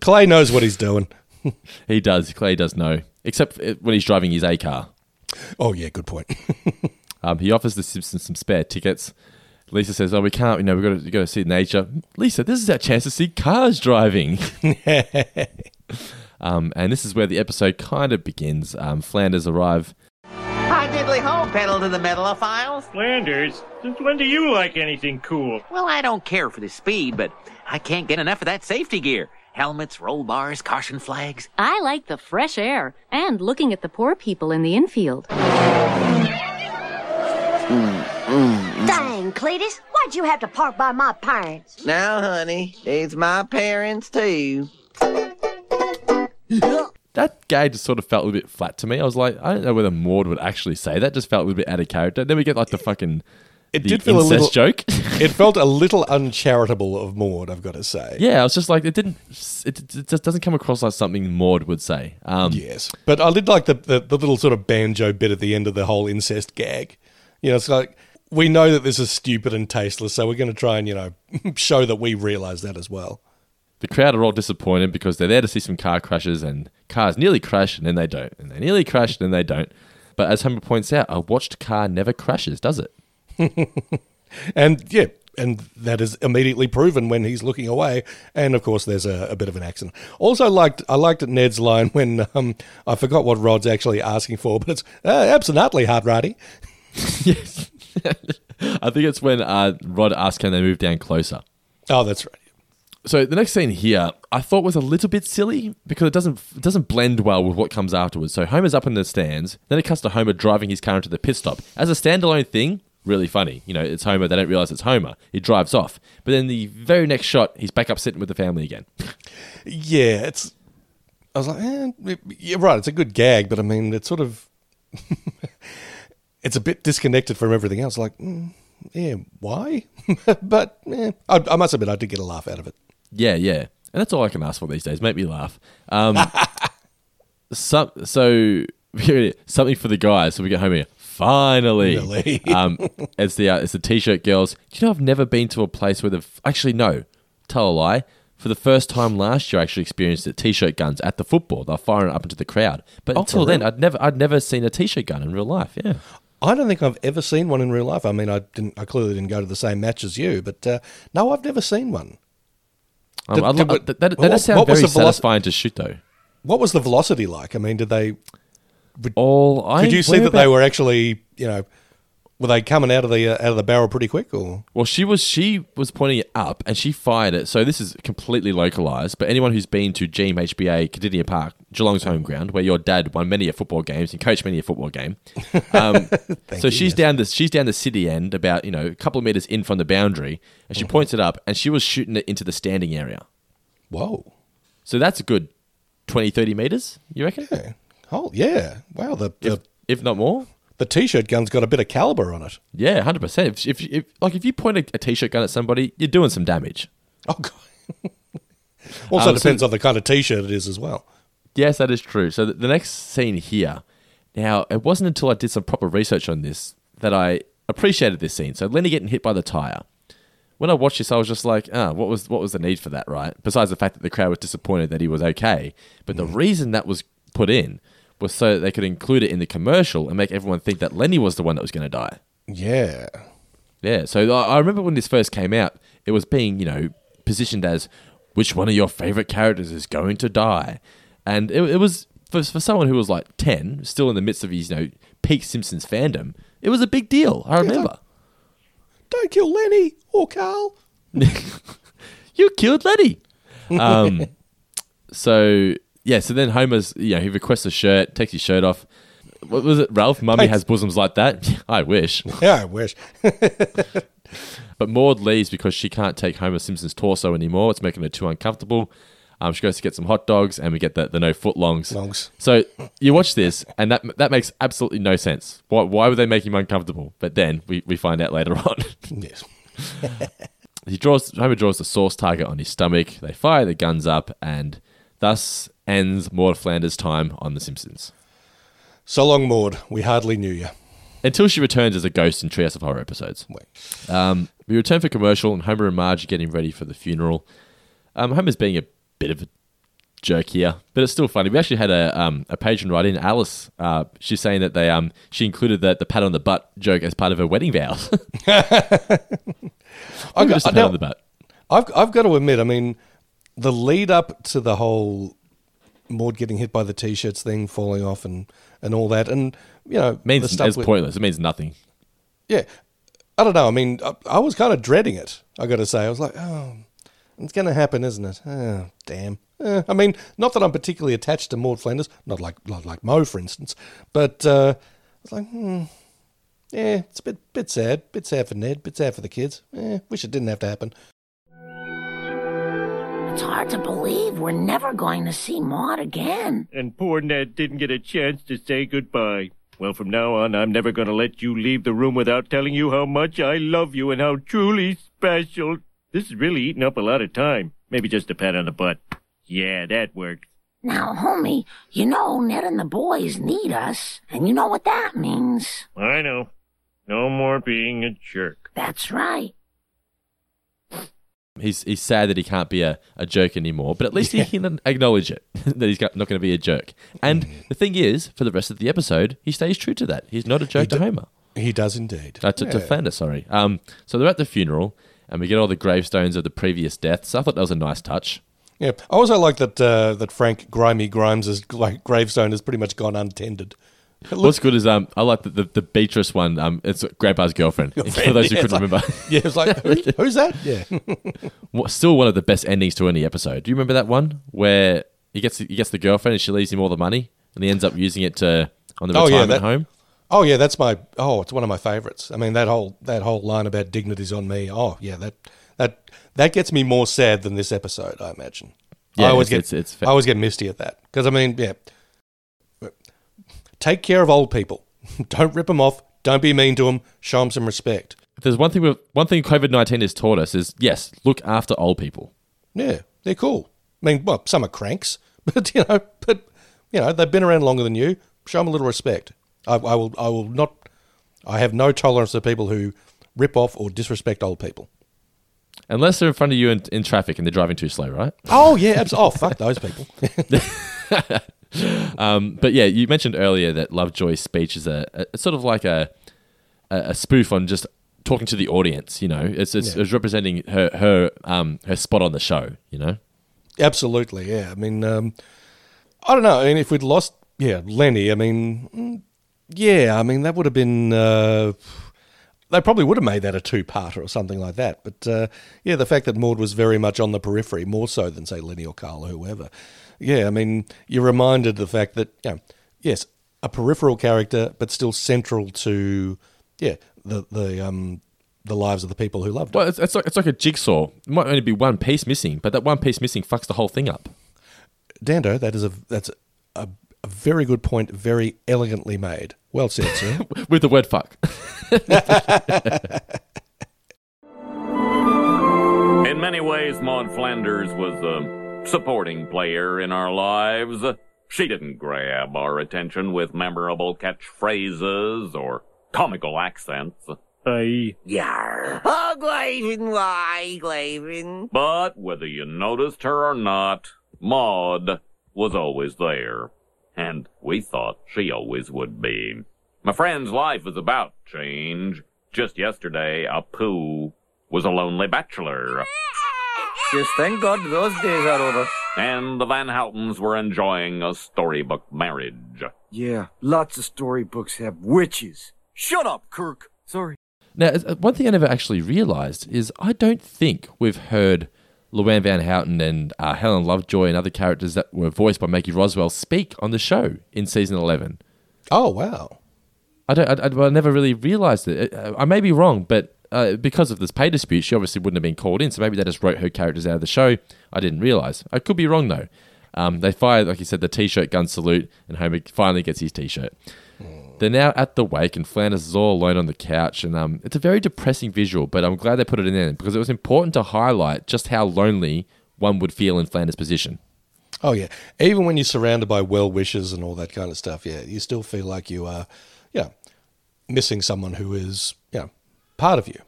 Clay knows what he's doing. [LAUGHS] he does. Clay does know, except when he's driving his A car. Oh yeah, good point. [LAUGHS] Um, he offers the Simpsons some spare tickets. Lisa says, "Oh, we can't. You know, we've got to we got to see nature." Lisa, this is our chance to see cars driving. [LAUGHS] um, and this is where the episode kind of begins. Um, Flanders arrive. Hi, diddly ho, pedal to the metalophiles. Flanders, since when do you like anything cool? Well, I don't care for the speed, but I can't get enough of that safety gear. Helmets, roll bars, caution flags. I like the fresh air and looking at the poor people in the infield. Dang, Cletus, why'd you have to park by my parents? Now, honey, it's my parents too. [LAUGHS] That gag just sort of felt a little bit flat to me. I was like, I don't know whether Maud would actually say that. Just felt a little bit out of character. Then we get like the fucking It did feel a little joke. [LAUGHS] It felt a little uncharitable of Maud, I've got to say. yeah, I was just like, it didn't. It, it just doesn't come across like something Maud would say. Um, Yes, but I did like the, the the little sort of banjo bit at the end of the whole incest gag. You know, it's like we know that this is stupid and tasteless, so we're going to try and you know [LAUGHS] show that we realise that as well. The crowd are all disappointed because they're there to see some car crashes and cars nearly crash and then they don't. And they nearly crash and then they don't. But as Homer points out, a watched car never crashes, does it? [LAUGHS] And yeah, and that is immediately proven when he's looking away. And of course, there's a, a bit of an accident. Also, liked I liked Ned's line [LAUGHS] when um, I forgot what Rod's actually asking for, but it's uh, absolutely hard righty. [LAUGHS] yes. I think it's when uh, Rod asks can they move down closer. Oh, that's right. So the next scene here, I thought was a little bit silly because it doesn't it doesn't blend well with what comes afterwards. So Homer's up in the stands, then it cuts to Homer driving his car into the pit stop as a standalone thing. Really funny, you know. It's Homer. They don't realize it's Homer. He drives off, but then the very next shot, he's back up sitting with the family again. Yeah, it's. I was like, eh, you're right. It's a good gag, but I mean, it's sort of. [LAUGHS] it's a bit disconnected from everything else. Like, mm, yeah, why? [LAUGHS] but eh, I, I must admit, I did get a laugh out of it. Yeah, yeah. And that's all I can ask for these days. Make me laugh. Um, [LAUGHS] some, so, something for the guys. So we get home here. Finally. Finally. [LAUGHS] um, it's the uh, it's the t-shirt girls. Do you know I've never been to a place where the actually no, tell a lie. For the first time last year, I actually experienced the t-shirt guns at the football. They're firing up into the crowd. But Oh, until then. I'd never I'd never seen a t-shirt gun in real life. Yeah. I don't think I've ever seen one in real life. I mean, I didn't. I clearly didn't go to the same match as you, but uh, no, I've never seen one. Um, Did- I'd did- that, that, that what- does sound very the satisfying to shoot, though. What was the velocity like? I mean, did they? All I Could you see that they were actually, you know, Were they coming out of the uh, out of the barrel pretty quick, or Well, she was she was pointing it up, and she fired it. So this is completely localized. But anyone who's been to GMHBA Kardinia Park, Geelong's home ground, where your dad won many a football games and coached many a football game. Um, [LAUGHS] so you, she's yes. down the she's down the city end, about you know a couple of meters in from the boundary, and she points it up, and she was shooting it into the standing area. whoa? So that's a good 20, 30 meters. You reckon? Yeah. Oh yeah! Wow, the If, the, if not more. the t-shirt gun's got a bit of caliber on it. Yeah, hundred percent. If, if, if like if you point a, a t-shirt gun at somebody, you're doing some damage. Oh god. [LAUGHS] also Um, so- depends on the kind of t-shirt it is as well. Yes, that is true. So the, the next scene here. Now, it wasn't until I did some proper research on this that I appreciated this scene. So Lenny getting hit by the tire. When I watched this, I was just like, ah, what was what was the need for that, right? Besides the fact that the crowd was disappointed that he was okay, but the reason that was put in was so that they could include it in the commercial and make everyone think that Lenny was the one that was going to die. Yeah. Yeah, so I remember when this first came out, it was being, you know, positioned as which one of your favorite characters is going to die. And it, it was, for, for someone who was like 10, still in the midst of his, you know, peak Simpsons fandom, it was a big deal. I remember. Don't kill Lenny or Carl. [LAUGHS] you killed Lenny. [LAUGHS] Um, so, yeah, so then Homer's, you know, he requests a shirt, takes his shirt off. What was it, Ralph? Mummy has bosoms like that? [LAUGHS] I wish. [LAUGHS] Yeah, I wish. [LAUGHS] But Maud leaves because she can't take Homer Simpson's torso anymore. It's making her too uncomfortable. Um, she goes to get some hot dogs, and we get the, the no foot longs. Longs. So you watch this, and that that makes absolutely no sense. Why, why would they make him uncomfortable? But then we, we find out later on. yes. he draws Homer draws the source target on his stomach. They fire the guns up, and thus ends Maud Flanders' time on The Simpsons. So long, Maud. We hardly knew you. Until she returns as a ghost in Treehouse of Horror episodes. Um, we return for commercial, and Homer and Marge are getting ready for the funeral. Um, Homer's being a bit of a jerk here, but it's still funny. We actually had a um, a patron write in, Alice. Uh, she's saying that they um she included the, the pat on the butt joke as part of her wedding vows. [LAUGHS] [LAUGHS] I just a pat now, on the butt. I've I've got to admit, I mean, the lead up to the whole Maud getting hit by the t-shirts thing, falling off, and and all that, and you know, the means stuff it's with- pointless. It means nothing. Yeah, I don't know. I mean, I, I was kind of dreading it. I got to say, I was like, oh, it's going to happen, isn't it? Oh, damn. Eh, I mean, not that I'm particularly attached to Maud Flanders, not like like, like Moe, for instance, but uh, I was like, hmm, yeah, it's a bit bit sad, bit sad for Ned, bit sad for the kids. Eh, wish it didn't have to happen. It's hard to believe we're never going to see Maud again. And poor Ned didn't get a chance to say goodbye. Well, from now on, I'm never going to let you leave the room without telling you how much I love you and how truly special. This is really eating up a lot of time. Maybe just a pat on the butt. Yeah, that worked. Now, homie, you know Ned and the boys need us, and you know what that means. I know. No more being a jerk. That's right. He's he's sad that he can't be a, a jerk anymore, but at least he can acknowledge it [LAUGHS] that he's got, not going to be a jerk. And the thing is, for the rest of the episode, he stays true to that. He's not a jerk to do- Homer. He does indeed. Uh, to, to Yeah. Flanders, sorry. Um, so they're at the funeral, and we get all the gravestones of the previous deaths. I thought that was a nice touch. Yeah, I also like that uh, that Frank Grimey Grimes' like gravestone has pretty much gone untended. It What's good is um, I like the, the, the Beatrice one. Um, it's Grandpa's girlfriend. [LAUGHS] For those who Yeah, couldn't it's like- remember, yeah, it's like [LAUGHS] who, who's that? Yeah, [LAUGHS] What- still one of the best endings to any episode. Do you remember that one where he gets he gets the girlfriend and she leaves him all the money, and he ends up using it to on the Oh, yeah, retirement that- home? Oh yeah, that's my oh, it's one of my favorites. I mean that whole that whole line about dignity's on me. Oh yeah, that that that gets me more sad than this episode. I imagine. Yeah, I always it's- get it's- it's fa- I always get misty at that because I mean yeah, take care of old people. [LAUGHS] Don't rip them off. Don't be mean to them. Show them some respect. If there's one thing one thing COVID nineteen has taught us is yes, look after old people. Yeah, they're cool. I mean, well, some are cranks, [LAUGHS] but you know, but you know, they've been around longer than you. Show them a little respect. I, I will. I will not. I have no tolerance for people who rip off or disrespect old people. Unless they're in front of you in, in traffic and they're driving too slow, right? Oh yeah, abs- oh fuck those people. [LAUGHS] [LAUGHS] Um, but yeah, you mentioned earlier that Lovejoy's speech is a, a sort of like a, a a spoof on just talking to the audience. You know, it's it's, Yeah. it's representing her her um her spot on the show. You know, Absolutely, yeah. I mean, um, I don't know. I mean, if we'd lost, yeah, Lenny. I mean, mm, yeah. I mean, that would have been. Uh, they probably would have made that a two-parter or something like that. But uh, yeah, the fact that Maud was very much on the periphery, more so than say Lenny or Carl or whoever. Yeah, I mean, you're reminded of the fact that you know, yes, a peripheral character, but still central to yeah the the um the lives of the people who loved her. Well, it's, it's like it's like a jigsaw. It might only be one piece missing, but that one piece missing fucks the whole thing up. Dando, that is a that's a, a very good point, very elegantly made. Well said, sir. [LAUGHS] With the word fuck. [LAUGHS] In many ways, Maud Flanders was a supporting player in our lives. She didn't grab our attention with memorable catchphrases or comical accents. I. Yar. Oh, Glavin, why, Glavin? But whether you noticed her or not, Maud was always there. And we thought she always would be. My friend's life is about change. Just yesterday, Apu was a lonely bachelor. [LAUGHS] Just thank God those days are over. And the Van Houtens were enjoying a storybook marriage. Yeah, lots of storybooks have witches. Shut up, Kirk. Sorry. Now, uh, one thing I never actually realised is I don't think we've heard Luann Van Houten and uh, Helen Lovejoy and other characters that were voiced by Maggie Roswell speak on the show in season 11. Oh, wow. I, don't, I, I never really realised it. Uh, I may be wrong, but uh, because of this pay dispute, she obviously wouldn't have been called in. So maybe they just wrote her characters out of the show. I didn't realise. I could be wrong, though. Um, they fired, like you said, the t shirt gun salute, and Homer finally gets his t shirt. They're now at the wake, and Flanders is all alone on the couch, and um, it's a very depressing visual. But I'm glad they put it in there because it was important to highlight just how lonely one would feel in Flanders' position. Oh yeah, even when you're surrounded by well wishers and all that kind of stuff, yeah, you still feel like you are, yeah, missing someone who is, yeah, part of you,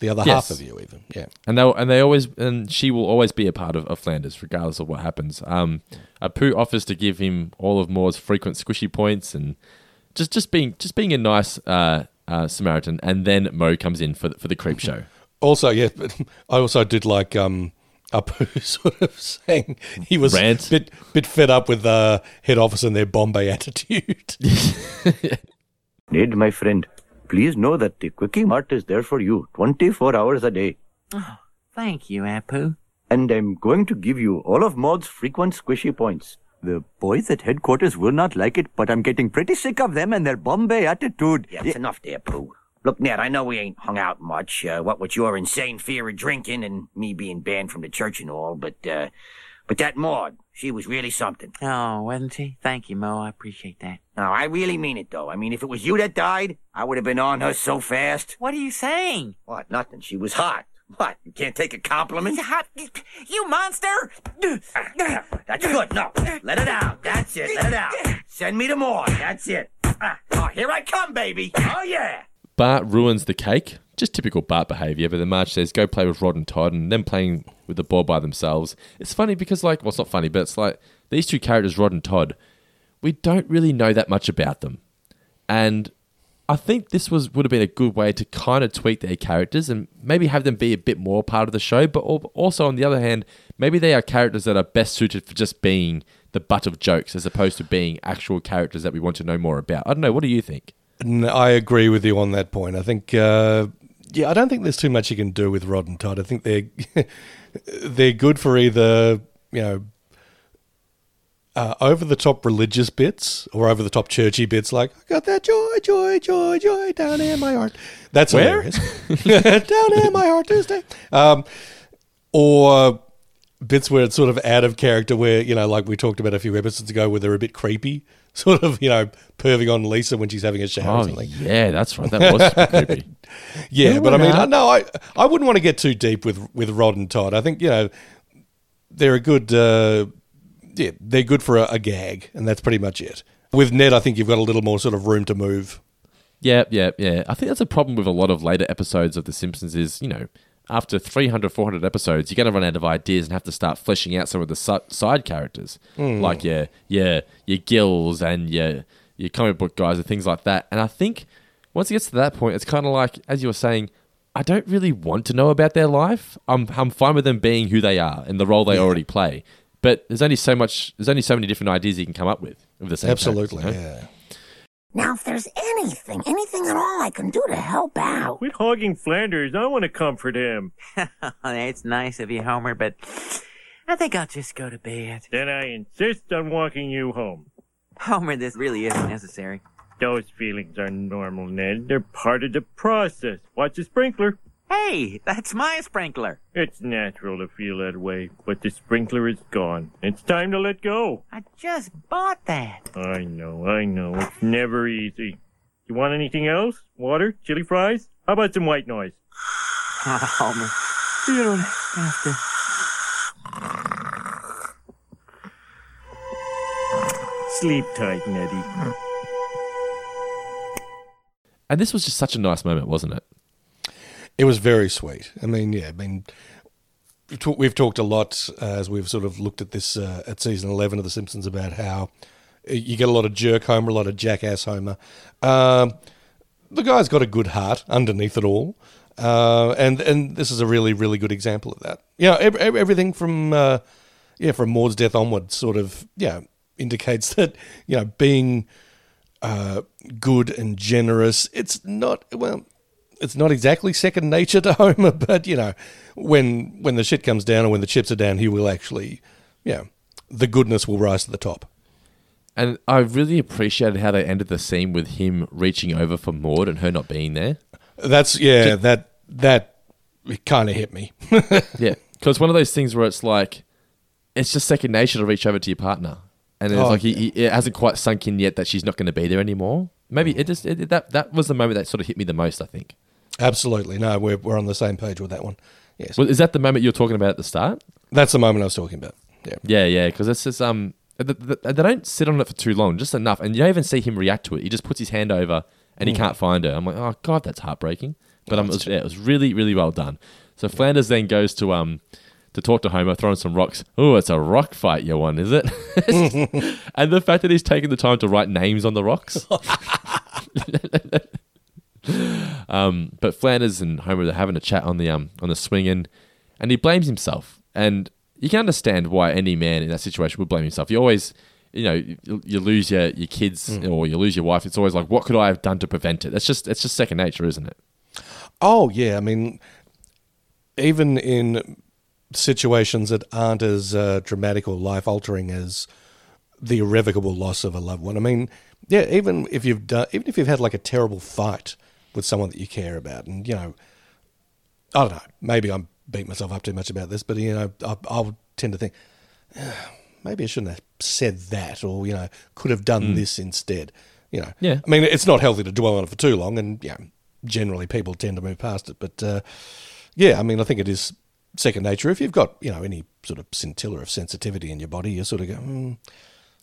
the other Yes. half of you, even, yeah. And they and they always and she will always be a part of, of Flanders, regardless of what happens. Um, Apu offers to give him all of Moore's frequent squishy points and just just being just being a nice uh, uh, Samaritan. And then Moe comes in for the, for the creep show. [LAUGHS] Also, yeah, but [LAUGHS] I also did like um, Apu [LAUGHS] sort of saying he was Rant. bit bit fed up with uh, head office and their Bombay attitude. Ned, my friend, please know that the Kwik-E-Mart is there for you 24 hours a day. Oh, thank you, Apu. And I'm going to give you all of Maud's frequent squishy points. The boys at headquarters will not like it, but I'm getting pretty sick of them and their Bombay attitude. Yeah, it's enough there, Pooh. Look, Ned, I know we ain't hung out much, uh, what with your insane fear of drinking and me being banned from the church and all, but, uh, but that Maud, she was really something. Oh, wasn't she? Thank you, Moe. I appreciate that. No, I really mean it, though. I mean, if it was you that died, I would have been on her so fast. What are you saying? What? Nothing. She was hot. What? You can't take a compliment? Hot, you monster! [COUGHS] That's good. No, let it out. That's it. Let it out. Send me to Maud. That's it. Ah, Oh, here I come, baby. Oh, yeah. Bart ruins the cake. Just typical Bart behavior. But then Marge says, "Go play with Rod and Todd," and them playing with the ball by themselves. It's funny because, like, well, it's not funny, but it's like these two characters, Rod and Todd. We don't really know that much about them, and I think this was would have been a good way to kind of tweak their characters and maybe have them be a bit more part of the show. But also, on the other hand, maybe they are characters that are best suited for just being the butt of jokes as opposed to being actual characters that we want to know more about. I don't know. What do you think? No, I agree with you on that point. I think, uh, yeah, I don't think there's too much you can do with Rod and Todd. I think they're [LAUGHS] they're good for either you know uh, over the top religious bits or over the top churchy bits, like I got that joy, joy, joy, joy down in my heart. That's Where? [LAUGHS] down in my heart Tuesday. Um, or bits where it's sort of out of character, where you know, like we talked about a few episodes ago, where they're a bit creepy, [LAUGHS] sort of you know, perving on Lisa when she's having a shower. or Oh something. yeah, that's right. That was [LAUGHS] creepy. Yeah, Yeah, but I mean. I, no, I I wouldn't want to get too deep with with Rod and Todd. I think you know they're a good, uh, yeah, they're good for a, a gag, and that's pretty much it. With Ned, I think you've got a little more sort of room to move. Yeah, yeah, yeah. I think that's a problem with a lot of later episodes of The Simpsons is, you know, after 300, 400 episodes, you're going to run out of ideas and have to start fleshing out some of the si- side characters. Mm. Like your, your, your Gills and your, your comic book guys and things like that. And I think once it gets to that point, it's kind of like, as you were saying, I don't really want to know about their life. I'm, I'm fine with them being who they are and the role they Yeah. already play. But there's only so much, there's only so many different ideas you can come up with. with the same Absolutely, yeah. Now, if there's anything, anything at all I can do to help out. Quit hogging Flanders. I want to comfort him. [LAUGHS] it's nice of you, Homer, but I think I'll just go to bed. Then I insist on walking you home. Homer, this really isn't necessary. Those feelings are normal, Ned. They're part of the process. Watch the sprinkler. Hey, that's my sprinkler. It's natural to feel that way, but the sprinkler is gone. It's time to let go. I just bought that. I know, I know. It's never easy. You want anything else? Water? Chili fries? How about some white noise? Oh, Homer, you don't have to. Sleep tight, Neddy. And this was just such a nice moment, wasn't it? It was very sweet. I mean, yeah, I mean, we've talk- we've talked a lot uh, as we've sort of looked at this uh, at season 11 of The Simpsons about how you get a lot of jerk Homer, a lot of jackass Homer. Um, the guy's got a good heart underneath it all. Uh, and and this is a really really good example of that. Yeah, ev- ev- everything from uh, yeah from Maud's death onward sort of yeah indicates [LAUGHS] that you know being uh, good and generous. It's not well it's not exactly second nature to [LAUGHS] Homer, but you know, when when the shit comes down and when the chips are down, he will actually, yeah, the goodness will rise to the top. And I really appreciated how they ended the scene with him reaching over for Maud and her not being there. That's yeah, that that kind of hit me. [LAUGHS] yeah, because one of those things where it's like, it's just second nature to reach over to your partner, and it's Oh, like he, he, it hasn't quite sunk in yet that she's not going to be there anymore. Maybe mm. it just it, that that was the moment that sort of hit me the most. I think. Absolutely, no, we're we're on the same page with that one. Yes, Well, is that the moment you're talking about at the start? that's the moment I was talking about. Yeah, Yeah, yeah, because it's just um, th- th- they don't sit on it for too long, just enough, and you don't even see him react to it. He just puts his hand over and he Mm. can't find her. I'm like, oh god, that's heartbreaking. But um, it was, yeah, it was really, really well done. So Flanders then goes to um to talk to Homer, throwing some rocks. Oh, it's a rock fight you want, is it? [LAUGHS] [LAUGHS] and the fact that he's taking the time to write names on the rocks. [LAUGHS] [LAUGHS] um, but Flanders and Homer are having a chat on the um on the swing and and he blames himself. And you can understand why any man in that situation would blame himself. You always, you know, you, you lose your, your kids Mm. or you lose your wife. It's always like, what could I have done to prevent it? That's just it's just second nature, isn't it? Oh yeah, I mean, even in situations that aren't as uh, dramatic or life altering as the irrevocable loss of a loved one. I mean, yeah, even if you've done, even if you've had like a terrible fight with someone that you care about, and you know, I don't know, maybe I'm beating myself up too much about this, but you know, I, I'll tend to think. "Ah, Maybe I shouldn't have said that, or you know, could have done Mm. this instead. You know, Yeah. I mean, it's not healthy to dwell on it for too long, and yeah, generally people tend to move past it. But uh, yeah, I mean, I think it is second nature. If you've got you know any sort of scintilla of sensitivity in your body, you sort of go. Hmm,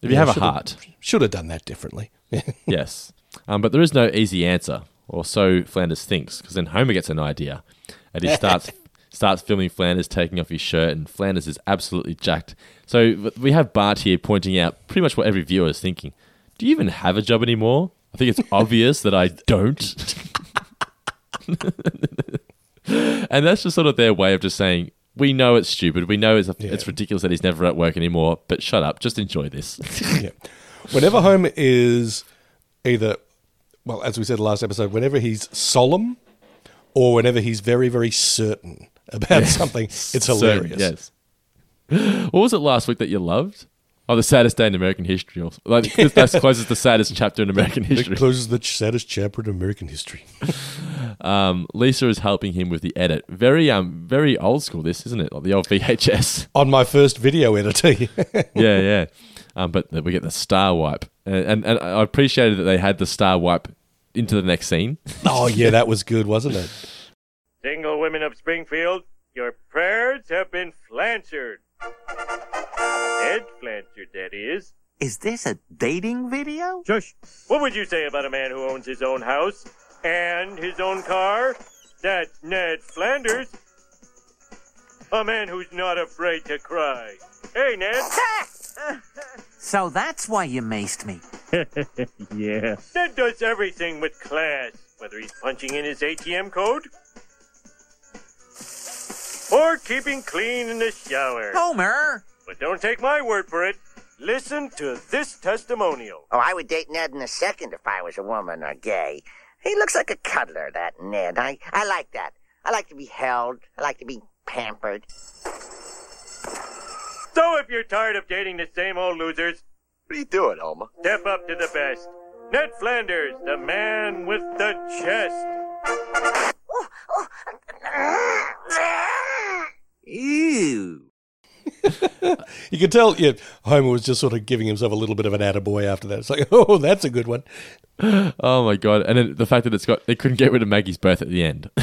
If you have a heart. should have done that differently. [LAUGHS] yes. Um, but there is no easy answer, or so Flanders thinks, because then Homer gets an idea, and he starts [LAUGHS] starts filming Flanders taking off his shirt, and Flanders is absolutely jacked. So we have Bart here pointing out pretty much what every viewer is thinking. Do you even have a job anymore? I think it's [LAUGHS] obvious that I don't. [LAUGHS] and that's just sort of their way of just saying, we know it's stupid. We know it's, it's ridiculous that he's never at work anymore, but shut up. Just enjoy this. yeah. Whenever Homer is either, well, as we said last episode, whenever he's solemn or whenever he's very, very certain about something, it's Certain, hilarious. yes. What was it last week that you loved? Oh, the saddest day in American history. Or, like [LAUGHS] that's closes the saddest chapter in American history. It closes the saddest chapter in American history. [LAUGHS] Um, Lisa is helping him with the edit. Very um, very old school. This isn't it? Like the old VHS. On my first video editor. [LAUGHS] yeah, yeah. Um, but we get the star wipe, and, and and I appreciated that they had the star wipe into the next scene. [LAUGHS] oh, yeah, that was good, wasn't it? Single women of Springfield, your prayers have been flanchered. Ed Flanchered, that is. Is this a dating video? Shush. What would you say about a man who owns his own house and his own car? That's Ned Flanders. A man who's not afraid to cry. Hey, Ned. [LAUGHS] So that's why you maced me. [LAUGHS] yeah. Ned does everything with class, whether he's punching in his ATM code or keeping clean in the shower. Homer! But don't take my word for it. Listen to this testimonial. Oh, I would date Ned in a second if I was a woman or gay. He looks like a cuddler, that Ned. I, I like that. I like to be held. I like to be pampered. So if you're tired of dating the same old losers, What are you doing, Homer? step up to the best. Ned Flanders, the man with the chest. Ew. [LAUGHS] You can tell, yeah, Homer was just sort of giving himself a little bit of an attaboy after that. It's like, [LAUGHS] oh, that's a good one. Oh my god! And then the fact that it's got they couldn't get rid of Maggie's birth at the end. [LAUGHS]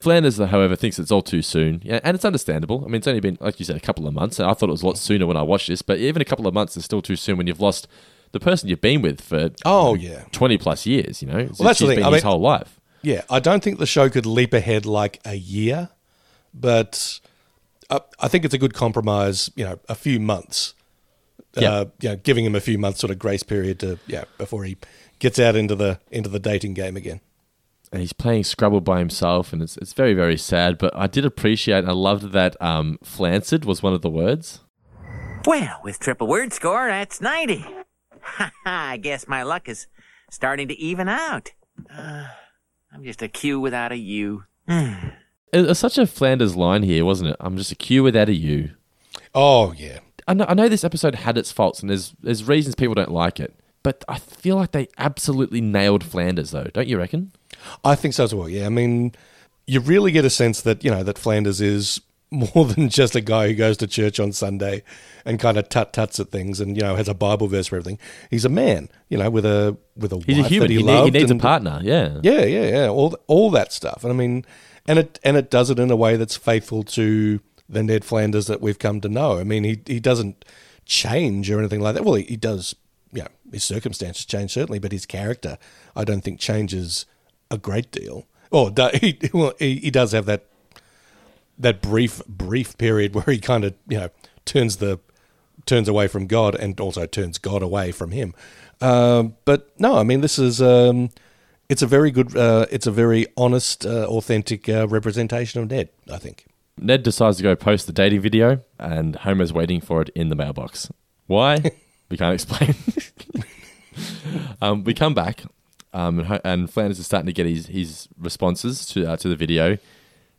Flanders, however, thinks it's all too soon, yeah, and it's understandable. I mean, it's only been, like you said, a couple of months. I thought it was a lot sooner when I watched this, but even a couple of months is still too soon when you've lost the person you've been with for Oh, yeah. twenty plus years. You know, Well, that's the thing. been I his mean- whole life. Yeah, I don't think the show could leap ahead like a year, but I, I think it's a good compromise. You know, a few months. Yeah. Uh, you know, giving him a few months sort of grace period to yeah before he gets out into the into the dating game again. And he's playing Scrabble by himself, and it's it's very very sad. But I did appreciate, and I loved that um, flancid was one of the words. Well, with triple word score, that's 90. Ha ha, I guess my luck is starting to even out. Uh, I'm just a Q without a U. It was such a Flanders line here, wasn't it? I'm just a Q without a U. Oh yeah, I know, I know this episode had its faults, and there's there's reasons people don't like it. But I feel like they absolutely nailed Flanders, though, don't you reckon? I think so as well. Yeah, I mean, you really get a sense that you know that Flanders is more [LAUGHS] than just a guy who goes to church on Sunday and kind of tut tuts at things and you know has a Bible verse for everything. He's a man, you know, with a with a He's a human. that he, He ne- he needs a partner, yeah. yeah, yeah, yeah. All all that stuff, and I mean, and it and it does it in a way that's faithful to the Ned Flanders that we've come to know. I mean, he he doesn't change or anything like that. Well, he, he does. You know, his circumstances change certainly, but his character, I don't think, changes a great deal. Or do, [LAUGHS] he, well, he, he does have that that brief brief period where he kind of you know turns the turns away from God and also turns God away from him. Um, but no, I mean this is um, it's a very good, uh, it's a very honest, uh, authentic uh, representation of Ned. I think. Ned decides to go post the dating video, and Homer's waiting for it in the mailbox. Why? [LAUGHS] we can't explain. [LAUGHS] um, we come back, um, and, Ho- and Flanders is starting to get his, his responses to uh, to the video,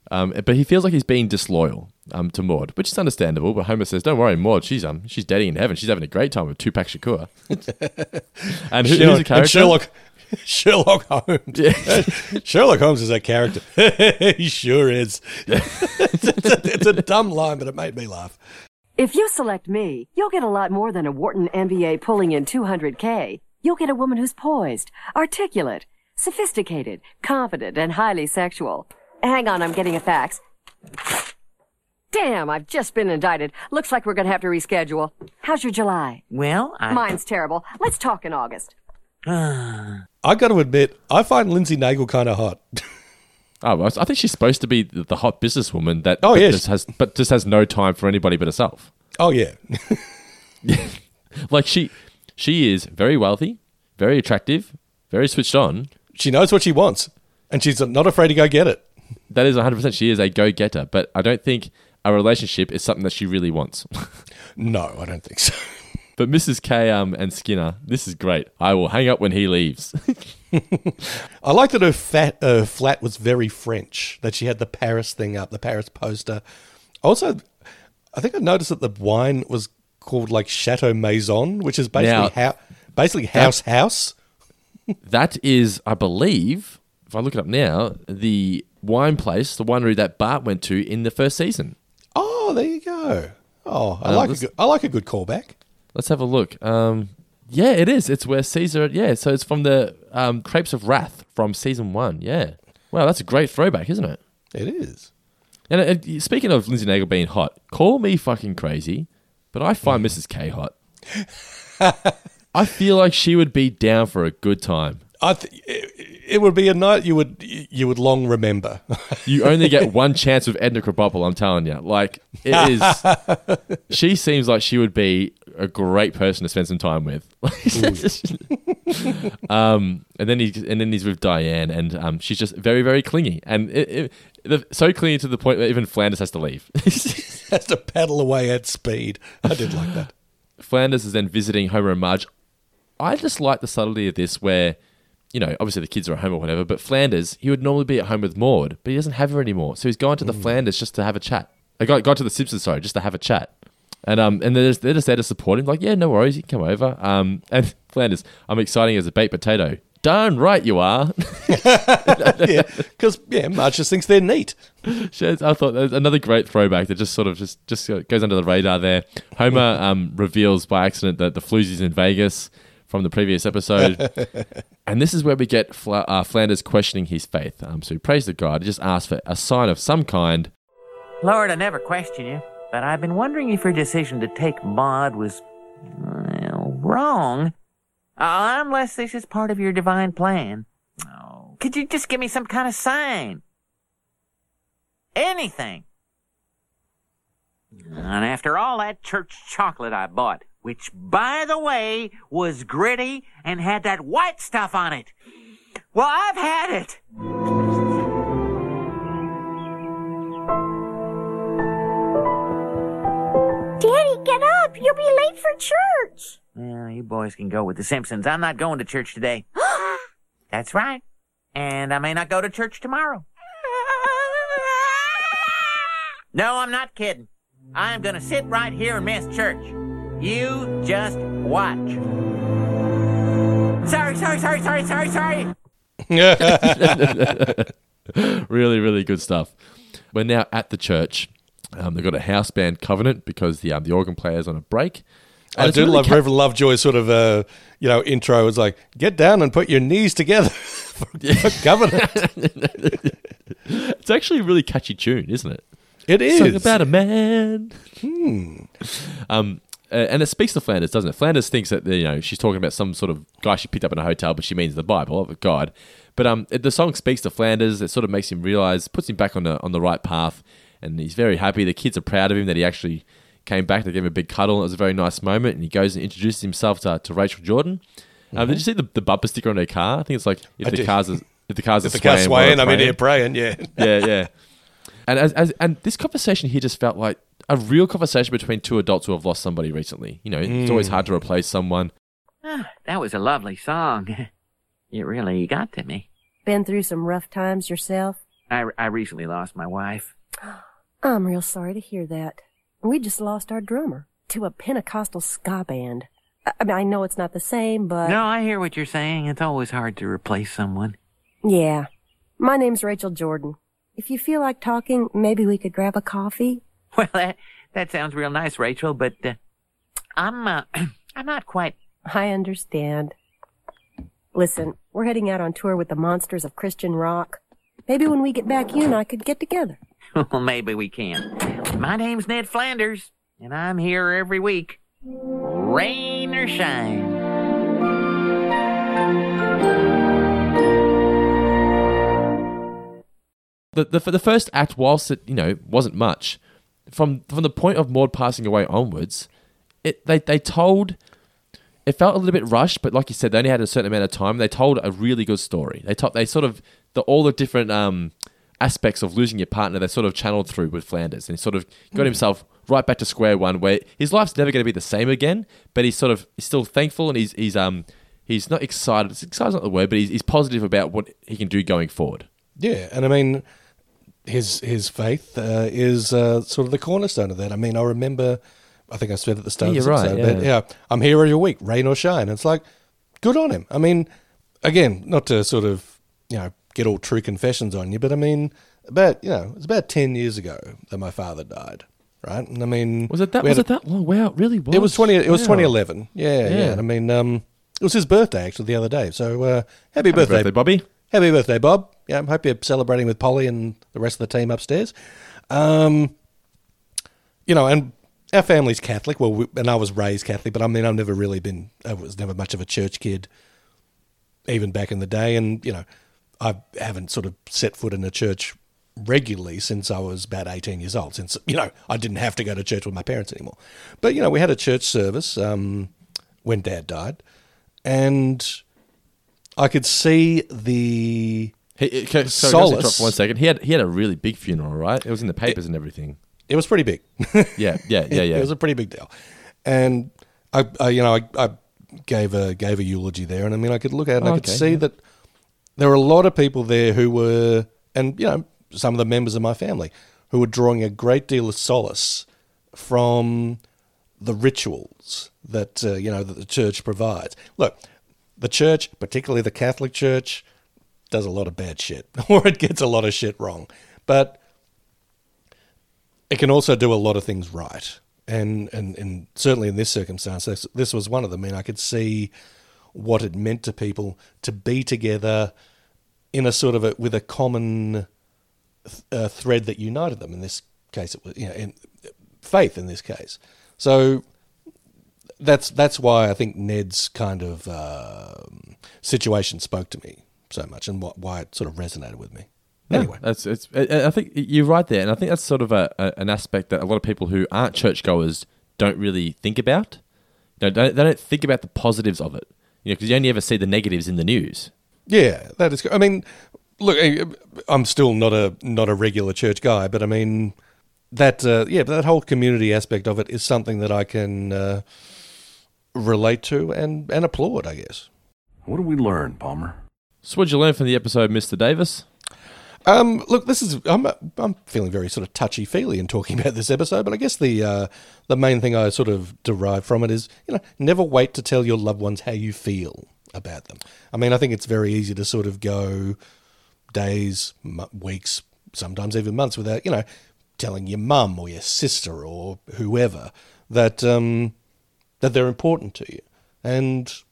um, but he feels like he's being disloyal um, to Maud, which is understandable. But Homer says, "Don't worry, Maud. She's um she's dating in heaven. She's having a great time with Tupac Shakur." [LAUGHS] and who, who's Sherlock- the character? and Sherlock [LAUGHS] Sherlock Holmes. [LAUGHS] Sherlock Holmes is a character. he sure is. it's, a, it's a dumb line, but it made me laugh. If you select me, you'll get a lot more than a Wharton MBA pulling in 200K. You'll get a woman who's poised, articulate, sophisticated, confident, and highly sexual. Hang on, I'm getting a fax. Damn, I've just been indicted. Looks like we're gonna have to reschedule. How's your July? Well, I. Mine's terrible. Let's talk in August. [SIGHS] I got to admit, I find Lindsey Naegle kind of hot. [LAUGHS] Oh, well, I think she's supposed to be the, the hot businesswoman that Oh, but yes. just has but just has no time for anybody but herself. Oh yeah, [LAUGHS] [LAUGHS] Like she she is very wealthy, very attractive, very switched on. she knows what she wants, and she's not afraid to go get it. That is 100% she is a go-getter, but I don't think a relationship is something that she really wants. [LAUGHS] No, I don't think so. but Mrs. K um, and Skinner, this is great. I will hang up when he leaves. [LAUGHS] I like that her fat uh, flat was very French. That she had the Paris thing up, the Paris poster. Also, I think I noticed that the wine was called like Chateau Maison, which is basically how basically house house. [LAUGHS] that is, I believe, if I look it up now, the wine place, the winery that Bart went to in the first season. Oh, there you go. Oh, I Um, like a good, I like a good callback. Let's have a look. Um, yeah, it is. It's where Caesar. Yeah, so it's from the um, Crepes of Wrath from season one. Yeah. Wow, that's a great throwback, isn't it? It is. And uh, speaking of Lindsey Naegle being hot, call me fucking crazy, but I find Mrs. K hot. I feel like she would be down for a good time. I th- it, would be a night you would you would long remember. You [LAUGHS] only get one chance with Edna Krabappel, I'm telling you. Like, it is. [LAUGHS] she seems like she would be a great person to spend some time with. [LAUGHS] um, and then he, and then he's with Diane, and um, she's just very, very clingy, and it, it, so clingy to the point that even Flanders has to leave. has to paddle away at speed. I did like that. Flanders is then visiting Homer and Marge. I just like the subtlety of this where, you know, obviously the kids are at home or whatever, but Flanders, he would normally be at home with Maud, but he doesn't have her anymore. So he's gone to the Flanders just to have a chat. I got, got to the Simpsons, sorry, just to have a chat. And um and they're just, they're just there to support him, like, yeah, no worries, you can come over. Um [LAUGHS] and Flanders, I'm exciting as a baked potato. Darn right you are. [LAUGHS] yeah, because yeah, Marge just thinks they're neat. I thought another great throwback that just sort of just just goes under the radar there. Homer um, reveals by accident that the floozy's in Vegas from the previous episode, [LAUGHS] and this is where we get Fla- uh, Flanders questioning his faith. Um, so he prays to God, he just asks for a sign of some kind. Lord, I never question you, but I've been wondering if your decision to take Maud was, well, wrong. Uh, unless this is part of your divine plan. Oh, could you just give me some kind of sign? Anything. And after all that church chocolate I bought, which, by the way, was gritty and had that white stuff on it. Well, I've had it. Daddy, get up. You'll be late for church. Well, you boys can go with the Simpsons. I'm not going to church today. [GASPS] That's right. And I may not go to church tomorrow. [LAUGHS] No, I'm not kidding. I'm going to sit right here and miss church. You just watch. Sorry, sorry, sorry, sorry, sorry, sorry. [LAUGHS] really, really good stuff. We're now at the church. Um, they've got a house band covenant because the um, the organ player's on a break. And I do really love ca- Reverend Lovejoy's sort of uh, you know intro. It's like get down and put your knees together [LAUGHS] for, for covenant. [LAUGHS] It's actually a really catchy tune, isn't it? It is. Song about a man. Hmm. Um, and it speaks to Flanders, doesn't it? Flanders thinks that you know she's talking about some sort of guy she picked up in a hotel, but she means the Bible, of God. But um, it, the song speaks to Flanders. It sort of makes him realize, puts him back on the on the right path, and he's very happy. The kids are proud of him that he actually came back. They gave him a big cuddle. It was a very nice moment. And he goes and introduces himself to, to Rachel Jordan. Um, Did you see the, the bumper sticker on her car? I think it's like if I the cars are, if the cars If are the car's swaying, swaying, I'm in here praying. Yeah, [LAUGHS] yeah, yeah. And as, as and this conversation here just felt like a real conversation between two adults who have lost somebody recently. You know, it's always Mm. hard to replace someone. Ah, that was a lovely song. [LAUGHS] It really got to me. Been through some rough times yourself? I, I recently lost my wife. [GASPS] I'm real sorry to hear that. We just lost our drummer to a Pentecostal ska band. I I mean, I know it's not the same, but No, I hear what you're saying. It's always hard to replace someone. yeah. My name's Rachel Jordan. If you feel like talking, maybe we could grab a coffee. [LAUGHS] Well, that that sounds real nice, Rachel. But uh, I'm uh, [CLEARS THROAT] I'm not quite. I understand. Listen, we're heading out on tour with the Monsters of Christian Rock. Maybe when we get back, you and I could get together. [LAUGHS] Well, maybe we can. My name's Ned Flanders, and I'm here every week, rain or shine. The, the the first act, whilst it you know wasn't much, from from the point of Maud passing away onwards, it they they told. It felt a little bit rushed, but like you said, they only had a certain amount of time. They told a really good story. They told they sort of the all the different um, aspects of losing your partner. They sort of channeled through with Flanders, and he sort of got Mm. himself right back to square one, where his life's never going to be the same again. But he's sort of he's still thankful, and he's he's um he's not excited. Excited's not the word, but he's, he's positive about what he can do going forward. Yeah, and I mean, his his faith uh, is uh, sort of the cornerstone of that. I mean, I remember, I think I said at the start Yeah, of right, episode, but yeah. yeah, I'm here every week, rain or shine. It's like, good on him. I mean, again, not to sort of you know get all true confessions on you, but I mean, about you know, it's about ten years ago that my father died. Right, and I mean, Was it that? Was it that long? Wow, it really was. It was twenty. It was Wow. 2011. Yeah, yeah. Yeah. And I mean, um, it was his birthday actually the other day. So uh, happy, birthday, birthday, Bobby. Happy birthday, Bob. Yeah, I hope you're celebrating with Polly and the rest of the team upstairs. Um, you know, and our family's Catholic. Well, we, and I was raised Catholic, but I mean, I've never really been. I was never much of a church kid, even back in the day. And you know, I haven't sort of set foot in a church regularly since I was about 18 years old. Since you know, I didn't have to go to church with my parents anymore. But you know, we had a church service um, when Dad died, and I could see the He, can- sorry, solace. for one second. He had he had a really big funeral, right? It was in the papers and everything. it was pretty big. [LAUGHS] Yeah, yeah, yeah, yeah. it was a pretty big deal, and I, I you know, I, I gave a gave a eulogy there, and I mean, I could look at it and Oh, I could okay, see yeah. that there were a lot of people there who were, and you know, some of the members of my family who were drawing a great deal of solace from the rituals that uh, you know that the church provides. Look, the church, particularly the Catholic Church, does a lot of bad shit, [LAUGHS] or it gets a lot of shit wrong, but it can also do a lot of things right. And, and, and certainly in this circumstance, this, this was one of them. I mean, I could see what it meant to people to be together in a sort of a, with a common th- uh, thread that united them. In this case, it was you know, in, faith. In this case, so that's that's why I think Ned's kind of um situation spoke to me so much, and what, why it sort of resonated with me. Yeah, Anyway, that's it's. I I think you're right there, and I think that's sort of a, a an aspect that a lot of people who aren't churchgoers don't really think about. You know, don't, they don't think about the positives of it. You know, because you only ever see the negatives in the news. Yeah, that is. I mean, look, I- I'm still not a not a regular church guy, but I mean that uh, yeah, but that whole community aspect of it is something that I can uh, relate to and and applaud. I guess. What do we learn, Palmer? So, what'd you learn from the episode, Mister Davis? Um, look, this is I'm I'm feeling very sort of touchy feely in talking [LAUGHS] about this episode, but I guess the uh, the main thing I sort of derive from it is you know never wait to tell your loved ones how you feel about them. I mean, I think it's very easy to sort of go days, m- weeks, sometimes even months without you know telling your mum or your sister or whoever that um, that they're important to you, and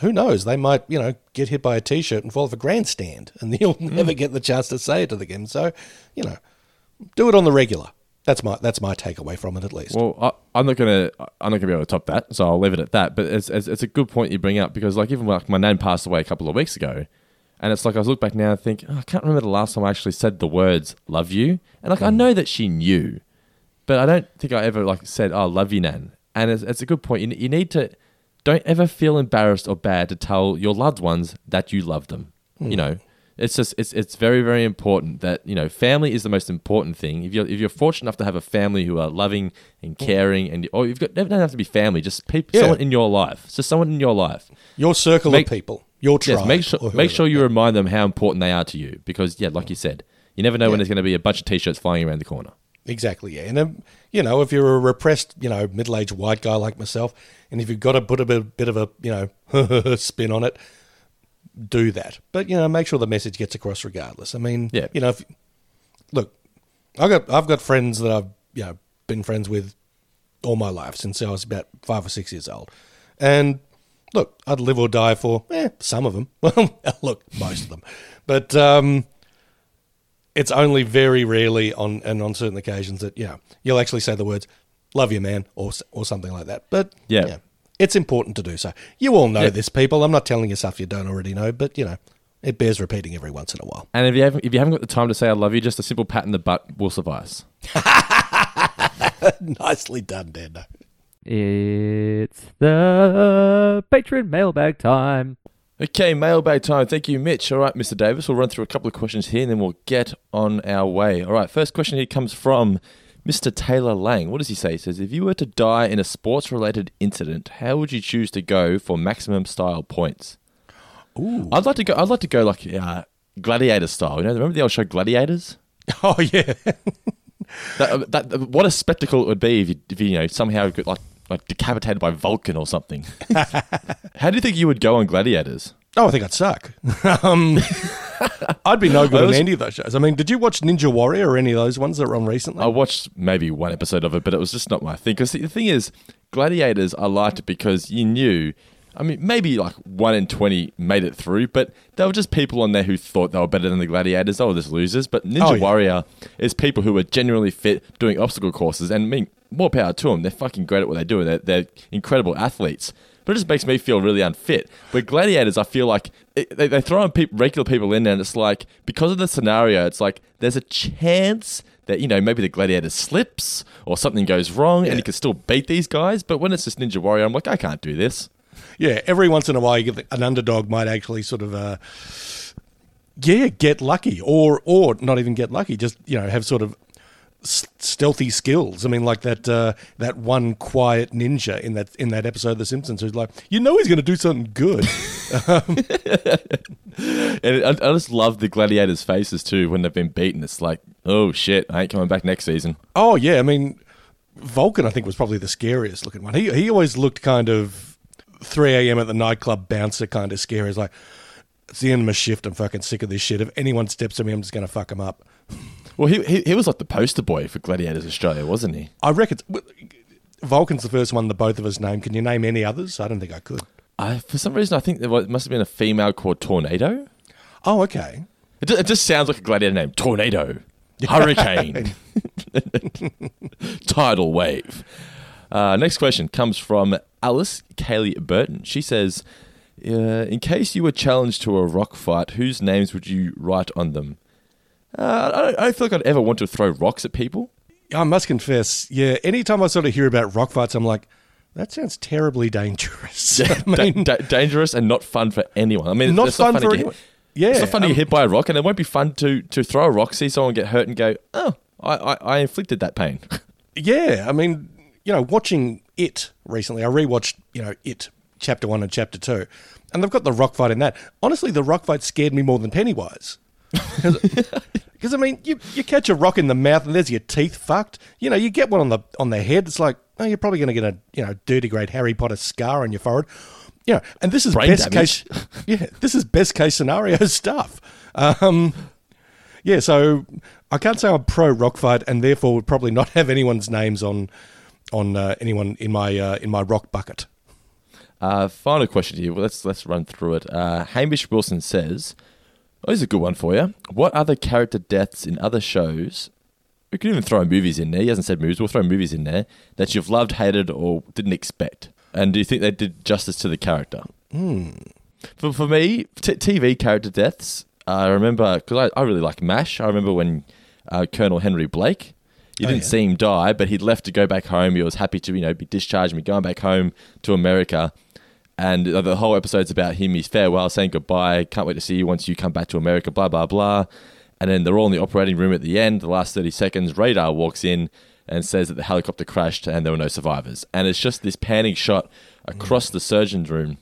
who knows? They might, you know, get hit by a t-shirt and fall off a grandstand, and [LAUGHS] you'll hmm. never get the chance to say it to them again. So, you know, do it on the regular. That's my that's my takeaway from it, at least. Well, I, I'm not gonna I'm not gonna be able to top that, so I'll leave it at that. But it's, it's it's a good point you bring up because like even like my nan passed away a couple of weeks ago, and it's like I look back now and think oh, I can't remember the last time I actually said the words "love you," and like I hmm. know that she knew, but I don't think I ever like said "oh, love you, nan." And it's, it's a good point. You, you need to don't ever feel embarrassed or bad to tell your loved ones that you love them. Hmm. You know, it's just it's it's very very important that you know family is the most important thing. If you're if you're fortunate enough to have a family who are loving and caring, and or you've got it doesn't have to be family, just people, Yeah. someone in your life, just someone in your life, Your circle Make- of people, your tribe. Yes, make sure make sure you remind them how important they are to you because yeah, like you said, you never know when there's going to be a bunch of t-shirts flying around the corner. Exactly, yeah. And, um, you know, if you're a repressed, you know, middle aged white guy like myself, and if you've got to put a bit, bit of a, you know, [LAUGHS] spin on it, do that. But, you know, make sure the message gets across regardless. I mean, Yeah. you know, if, look, I've got, I've got friends that I've, you know, been friends with all my life since I was about five or six years old. And look, I'd live or die for eh, some of them. Well, [LAUGHS] look, most of them. But, um, it's only very rarely on and on certain occasions that you know you'll actually say the words "love you, man" or or something like that. But Yeah. it's important to do so. You all know Yeah. this, people. I'm not telling you stuff you don't already know, but you know it bears repeating every once in a while. And if you haven't if you haven't got the time to say I love you, just a simple pat in the butt will suffice. [LAUGHS] Nicely done, Dando. It's the patron mailbag time. Okay, mailbag time. Thank you, Mitch. All right, Mr. Davis, we'll run through a couple of questions here and then we'll get on our way. All right, first question here comes from Mr. Taylor Lang. What does he say? He says, If you were to die in a sports related incident, how would you choose to go for maximum style points? Ooh. I'd like to go I'd like to go like uh, gladiator style. You know, remember the old show Gladiators? [LAUGHS] Oh yeah. that, that, what a spectacle it would be if you, if you, you know somehow got like like decapitated by Vulcan or something. [LAUGHS] How do you think you would go on Gladiators? Oh, I think I'd suck. [LAUGHS] um, I'd be no good on any of those shows. I mean, did you watch Ninja Warrior or any of those ones that were on recently? I watched maybe one episode of it, but it was just not my thing. Because the thing is, Gladiators, I liked it because you knew. I mean, maybe like one in twenty made it through, but there were just people on there who thought they were better than the Gladiators. Oh, they were just losers. But Ninja Oh, yeah. Warrior is people who are genuinely fit doing obstacle courses, and I mean, more power to them. They're fucking great at what they do, they're, they're incredible athletes. But it just makes me feel really unfit. But gladiators, I feel like it, they, they throw peop regular people in there, and it's like because of the scenario, it's like there's a chance that you know maybe the gladiator slips or something goes wrong, and you can still beat these guys. But when it's just Ninja Warrior, I'm like, I can't do this. Yeah, every once in a while, you get an underdog might actually sort of, uh, yeah, get lucky, or or not even get lucky, just you know have sort of stealthy skills. I mean, like that uh, that one quiet ninja in that in that episode of The Simpsons who's like, you know, he's going to do something good. um, [LAUGHS] And I, I just love the gladiators' faces too when they've been beaten. It's like, oh shit, I ain't coming back next season. oh yeah, I mean, Vulcan I think was probably the scariest looking one. He he always looked kind of 3 a.m. at the nightclub bouncer kind of scary. He's like, it's the end of my shift. I'm fucking sick of this shit. If anyone steps to me, I'm just going to fuck him up. [LAUGHS] Well, he, he he was like the poster boy for Gladiators Australia, wasn't he? I reckon Vulcan's the first one that both of us named. Can you name any others? I don't think I could. I, for some reason, I think there was, must have been a female called Tornado. Oh, okay. It, it just sounds like a gladiator name. Tornado, [LAUGHS] hurricane, [LAUGHS] tidal wave. Uh, next question comes from Alice Kaylee Burton. She says, uh, "In case you were challenged to a rock fight, whose names would you write on them?" Uh, I, don't, I don't feel like I'd ever want to throw rocks at people. I must confess, yeah. Anytime I sort of hear about rock fights, I'm like, that sounds terribly dangerous. [LAUGHS] I mean, da- dangerous and not fun for anyone. I mean, Not fun for to anyone. Yeah, it's not fun to um, get hit by a rock, and it won't be fun to to throw a rock, see someone get hurt, and go, "Oh, I, I, I inflicted that pain." [LAUGHS] yeah. I mean, you know, watching it recently, I rewatched, you know, it chapter one and chapter two, and they've got the rock fight in that. Honestly, the rock fight scared me more than Pennywise. [LAUGHS] Because I mean, you, you catch a rock in the mouth and there's your teeth fucked. You know, you get one on the on the head. It's like, oh, you're probably going to get a you know dirty great Harry Potter scar on your forehead. You know, and this is Brain best damage. case. [LAUGHS] Yeah, this is best case scenario [LAUGHS] stuff. Um, yeah, so I can't say I'm pro rock fight, and therefore would probably not have anyone's names on on uh, anyone in my uh, in my rock bucket. Uh, final question here. Well, let's let's run through it. Uh, Hamish Wilson says, "Oh, this is a good one for you. What other character deaths in other shows? We could even throw movies in there. He hasn't said movies. We'll throw movies in there that you've loved, hated, or didn't expect. And do you think they did justice to the character? Hmm. For for me, t- TV character deaths. I remember because I, I really like Mash. I remember when uh, Colonel Henry Blake. You Oh, didn't yeah. see him die, but he'd left to go back home. He was happy to you know be discharged and be going back home to America. And the whole episode's about him. His farewell, saying goodbye. Can't wait to see you once you come back to America. Blah blah blah. And then they're all in the operating room at the end. The last thirty seconds, radar walks in and says that the helicopter crashed and there were no survivors. And it's just this panning shot across the surgeon's room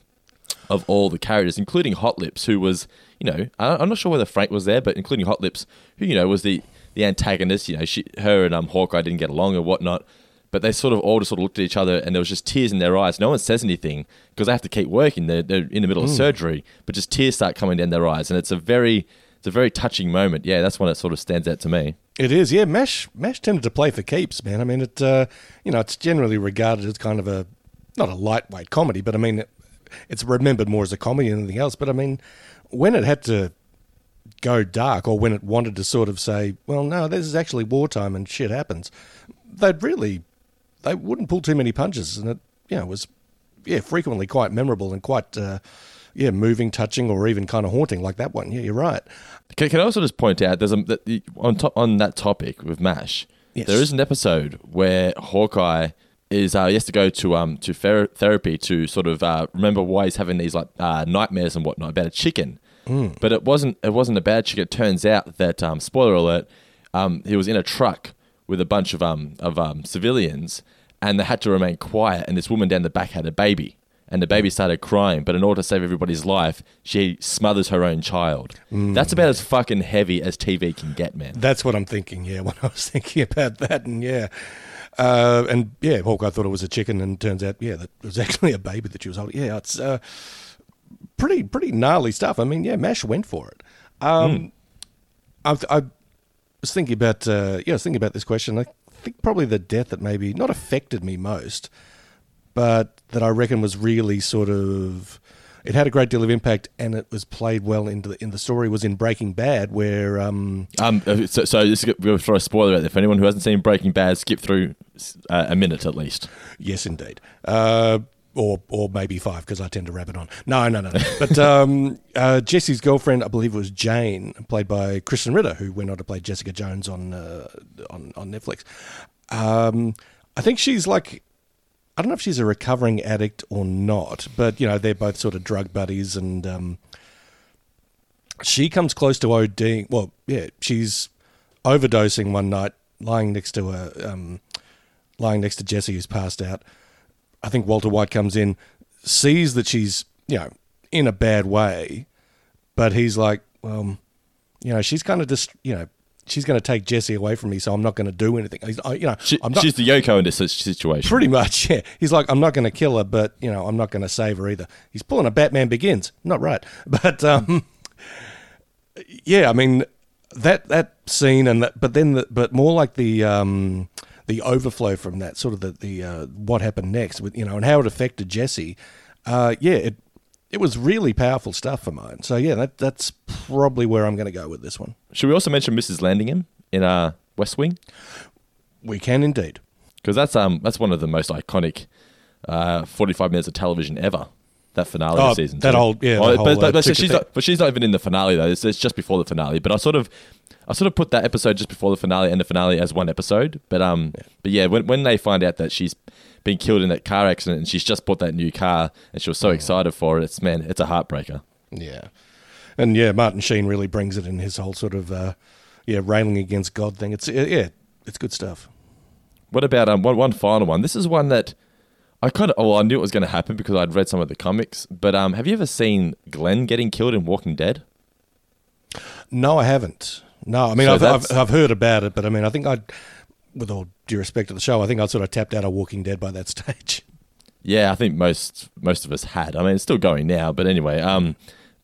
of all the characters, including Hot Lips, who was, you know, I'm not sure whether Frank was there, but including Hot Lips, who you know was the the antagonist. You know, she, her and um Hawkeye didn't get along or whatnot, but they sort of all just sort of looked at each other, and there was just tears in their eyes. No one says anything because they have to keep working. They're, they're in the middle of Mm. surgery, but just tears start coming down their eyes, and it's a very it's a very touching moment. Yeah, that's one that sort of stands out to me. It is, yeah. Mash Mash tended to play for keeps, man. I mean, it uh, you know it's generally regarded as kind of a not a lightweight comedy, but I mean it, it's remembered more as a comedy than anything else. But I mean, when it had to go dark, or when it wanted to sort of say, well, no, this is actually wartime and shit happens, they'd really they wouldn't pull too many punches, and it you know was yeah frequently quite memorable and quite. Uh, yeah, moving, touching, or even kind of haunting, like that one. Yeah, you're right. Can, can I also just point out there's a that on top on that topic with Mash. Yes. There is an episode where Hawkeye is uh, he has to go to um to ther- therapy to sort of uh, remember why he's having these like uh, nightmares and whatnot about a chicken. Mm. But it wasn't it wasn't a bad chick. It turns out that um, spoiler alert, um, he was in a truck with a bunch of um of um civilians, and they had to remain quiet. And this woman down the back had a baby, and the baby started crying. But in order to save everybody's life, she smothers her own child. Mm. That's about as fucking heavy as TV can get, man. That's what I'm thinking. Yeah, [LAUGHS] when I was thinking about that, and yeah, uh, and yeah, Hawkeye thought it was a chicken, and turns out, yeah, that was [LAUGHS] actually a baby that she was holding. Yeah, it's uh, pretty pretty gnarly stuff. I mean, yeah, Mash went for it. Um, I, I was thinking about uh, yeah, I was thinking about this question. I think probably the death that maybe not affected me most, but that I reckon was really sort of it had a great deal of impact and it was played well into the in the story was in Breaking Bad where um Um, uh, so, so this is, we'll throw a spoiler out there for anyone who hasn't seen Breaking Bad. Skip through uh, a minute at least. Yes, indeed. Uh, or or maybe five because I tend to rabbit on. No, no, no. But um, [LAUGHS] uh, Jesse's girlfriend, I believe it was Jane, played by Krysten Ritter, who went on to play Jessica Jones on uh, on on Netflix. Um, I think she's like. I don't know if she's a recovering addict or not, but you know they're both sort of drug buddies, and um, she comes close to ODing. Well, yeah, she's overdosing one night, lying next to a um, lying next to Jesse who's passed out. I think Walter White comes in, sees that she's you know in a bad way, but he's like, well, you know, she's kind of just you know she's going to take Jesse away from me, so I'm not going to do anything. He's, I, you know, She, I'm not, she's the Yoko in this situation. Pretty much, yeah. He's like, I'm not going to kill her, but you know, I'm not going to save her either. He's pulling a Batman Begins, not right, [LAUGHS] but um, yeah. I mean, that that scene and that, but then, the, but more like the um, the overflow from that, sort of the the uh, what happened next with you know, and how it affected Jesse. Uh, yeah, it it was really powerful stuff for mine. So yeah, that that's probably where I'm going to go with this one. Should we also mention Mrs. Landingham in uh, West Wing? We can indeed, because that's um that's one of the most iconic uh, 45 minutes of television ever. That finale Oh, of season that two. whole- yeah, Oh, the but, but, uh, but she's not, but she's not even in the finale though. It's, it's just before the finale. But I sort of, I sort of put that episode just before the finale and the finale as one episode. But um, but yeah, when when they find out that she's been killed in that car accident and she's just bought that new car and she was so excited for it, it's man, it's a heartbreaker. Yeah, and yeah, Martin Sheen really brings it in his whole sort of uh, yeah railing against God thing. It's yeah, it's good stuff. What about um one one final one? This is one that I kind of oh I knew it was going to happen because I'd read some of the comics. But um, have you ever seen Glenn getting killed in Walking Dead? No, I haven't. No, I mean So I've, I've I've heard about it, but I mean I think I, with all due respect to the show, I think I'd sort of tapped out of Walking Dead by that [LAUGHS] stage. Yeah, I think most most of us had. I mean, it's still going now, but anyway. Um,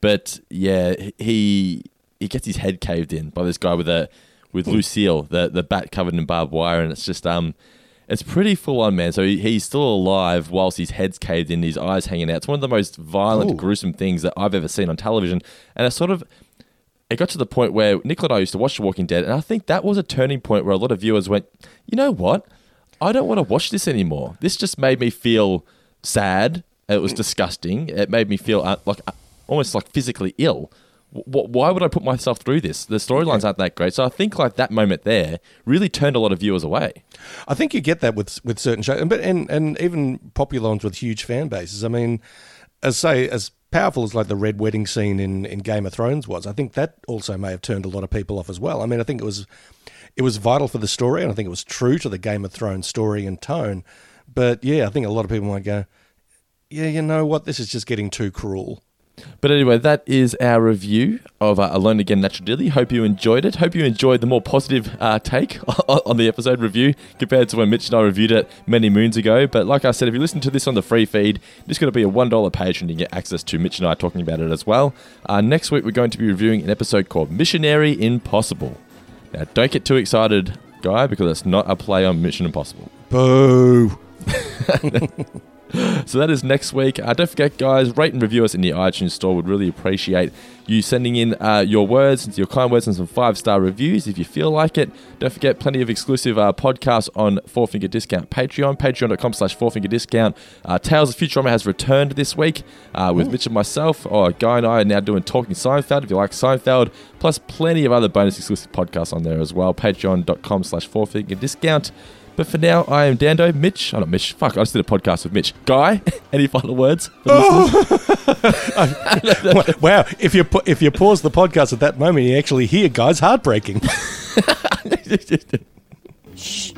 but yeah, he he gets his head caved in by this guy with a with Lucille, the the bat covered in barbed wire, and it's just um, it's pretty full on, man. So he, he's still alive whilst his head's caved in, his eyes hanging out. It's one of the most violent, Ooh. gruesome things that I've ever seen on television, and it's sort of. It got to the point where Nicola and I used to watch The Walking Dead, and I think that was a turning point where a lot of viewers went, you know what? I don't want to watch this anymore. This just made me feel sad. It was disgusting. It made me feel uh, like uh, almost like physically ill. W- why would I put myself through this? The storylines aren't that great. So I think like that moment there really turned a lot of viewers away. I think you get that with with certain shows, but and and even popular ones with huge fan bases. I mean, as say as powerful as like the red wedding scene in in Game of Thrones was, I think that also may have turned a lot of people off as well. I mean, I think it was it was vital for the story, and I think it was true to the Game of Thrones story and tone. But yeah, I think a lot of people might go, yeah, you know what, this is just getting too cruel. But anyway, that is our review of uh, Alone Again Natura-Diddily. Hope you enjoyed it. Hope you enjoyed the more positive uh, take [LAUGHS] on, the episode review compared to when Mitch and I reviewed it many moons ago. But like I said, if you listen to this on the free feed, it's going to be a $1 page and you get access to Mitch and I talking about it as well. Uh, next week, we're going to be reviewing an episode called Missionary Impossible. Now, don't get too excited, guy, because it's not a play on Mission Impossible. Boo. [LAUGHS] So that is next week. Uh, don't forget, guys, rate and review us in the iTunes store. Would really appreciate you sending in uh, your words, your kind words, and some five star reviews if you feel like it. Don't forget, plenty of exclusive uh, podcasts on Four Finger Discount Patreon, patreon.com slash Four Finger Discount. Uh, Tales of Futurama has returned this week uh, with Mitch and myself. Oh, Guy and I are now doing Talking Seinfeld if you like Seinfeld, plus plenty of other bonus exclusive podcasts on there as well. Patreon.com slash Four Finger Discount. But for now, I am Dando. Mitch, oh not Mitch. Fuck, I just did a podcast with Mitch. Guy, [LAUGHS] any final words? Listeners? Oh. [LAUGHS] [LAUGHS] wow! If you if you pause the podcast at that moment, you actually hear guys heartbreaking. Shh.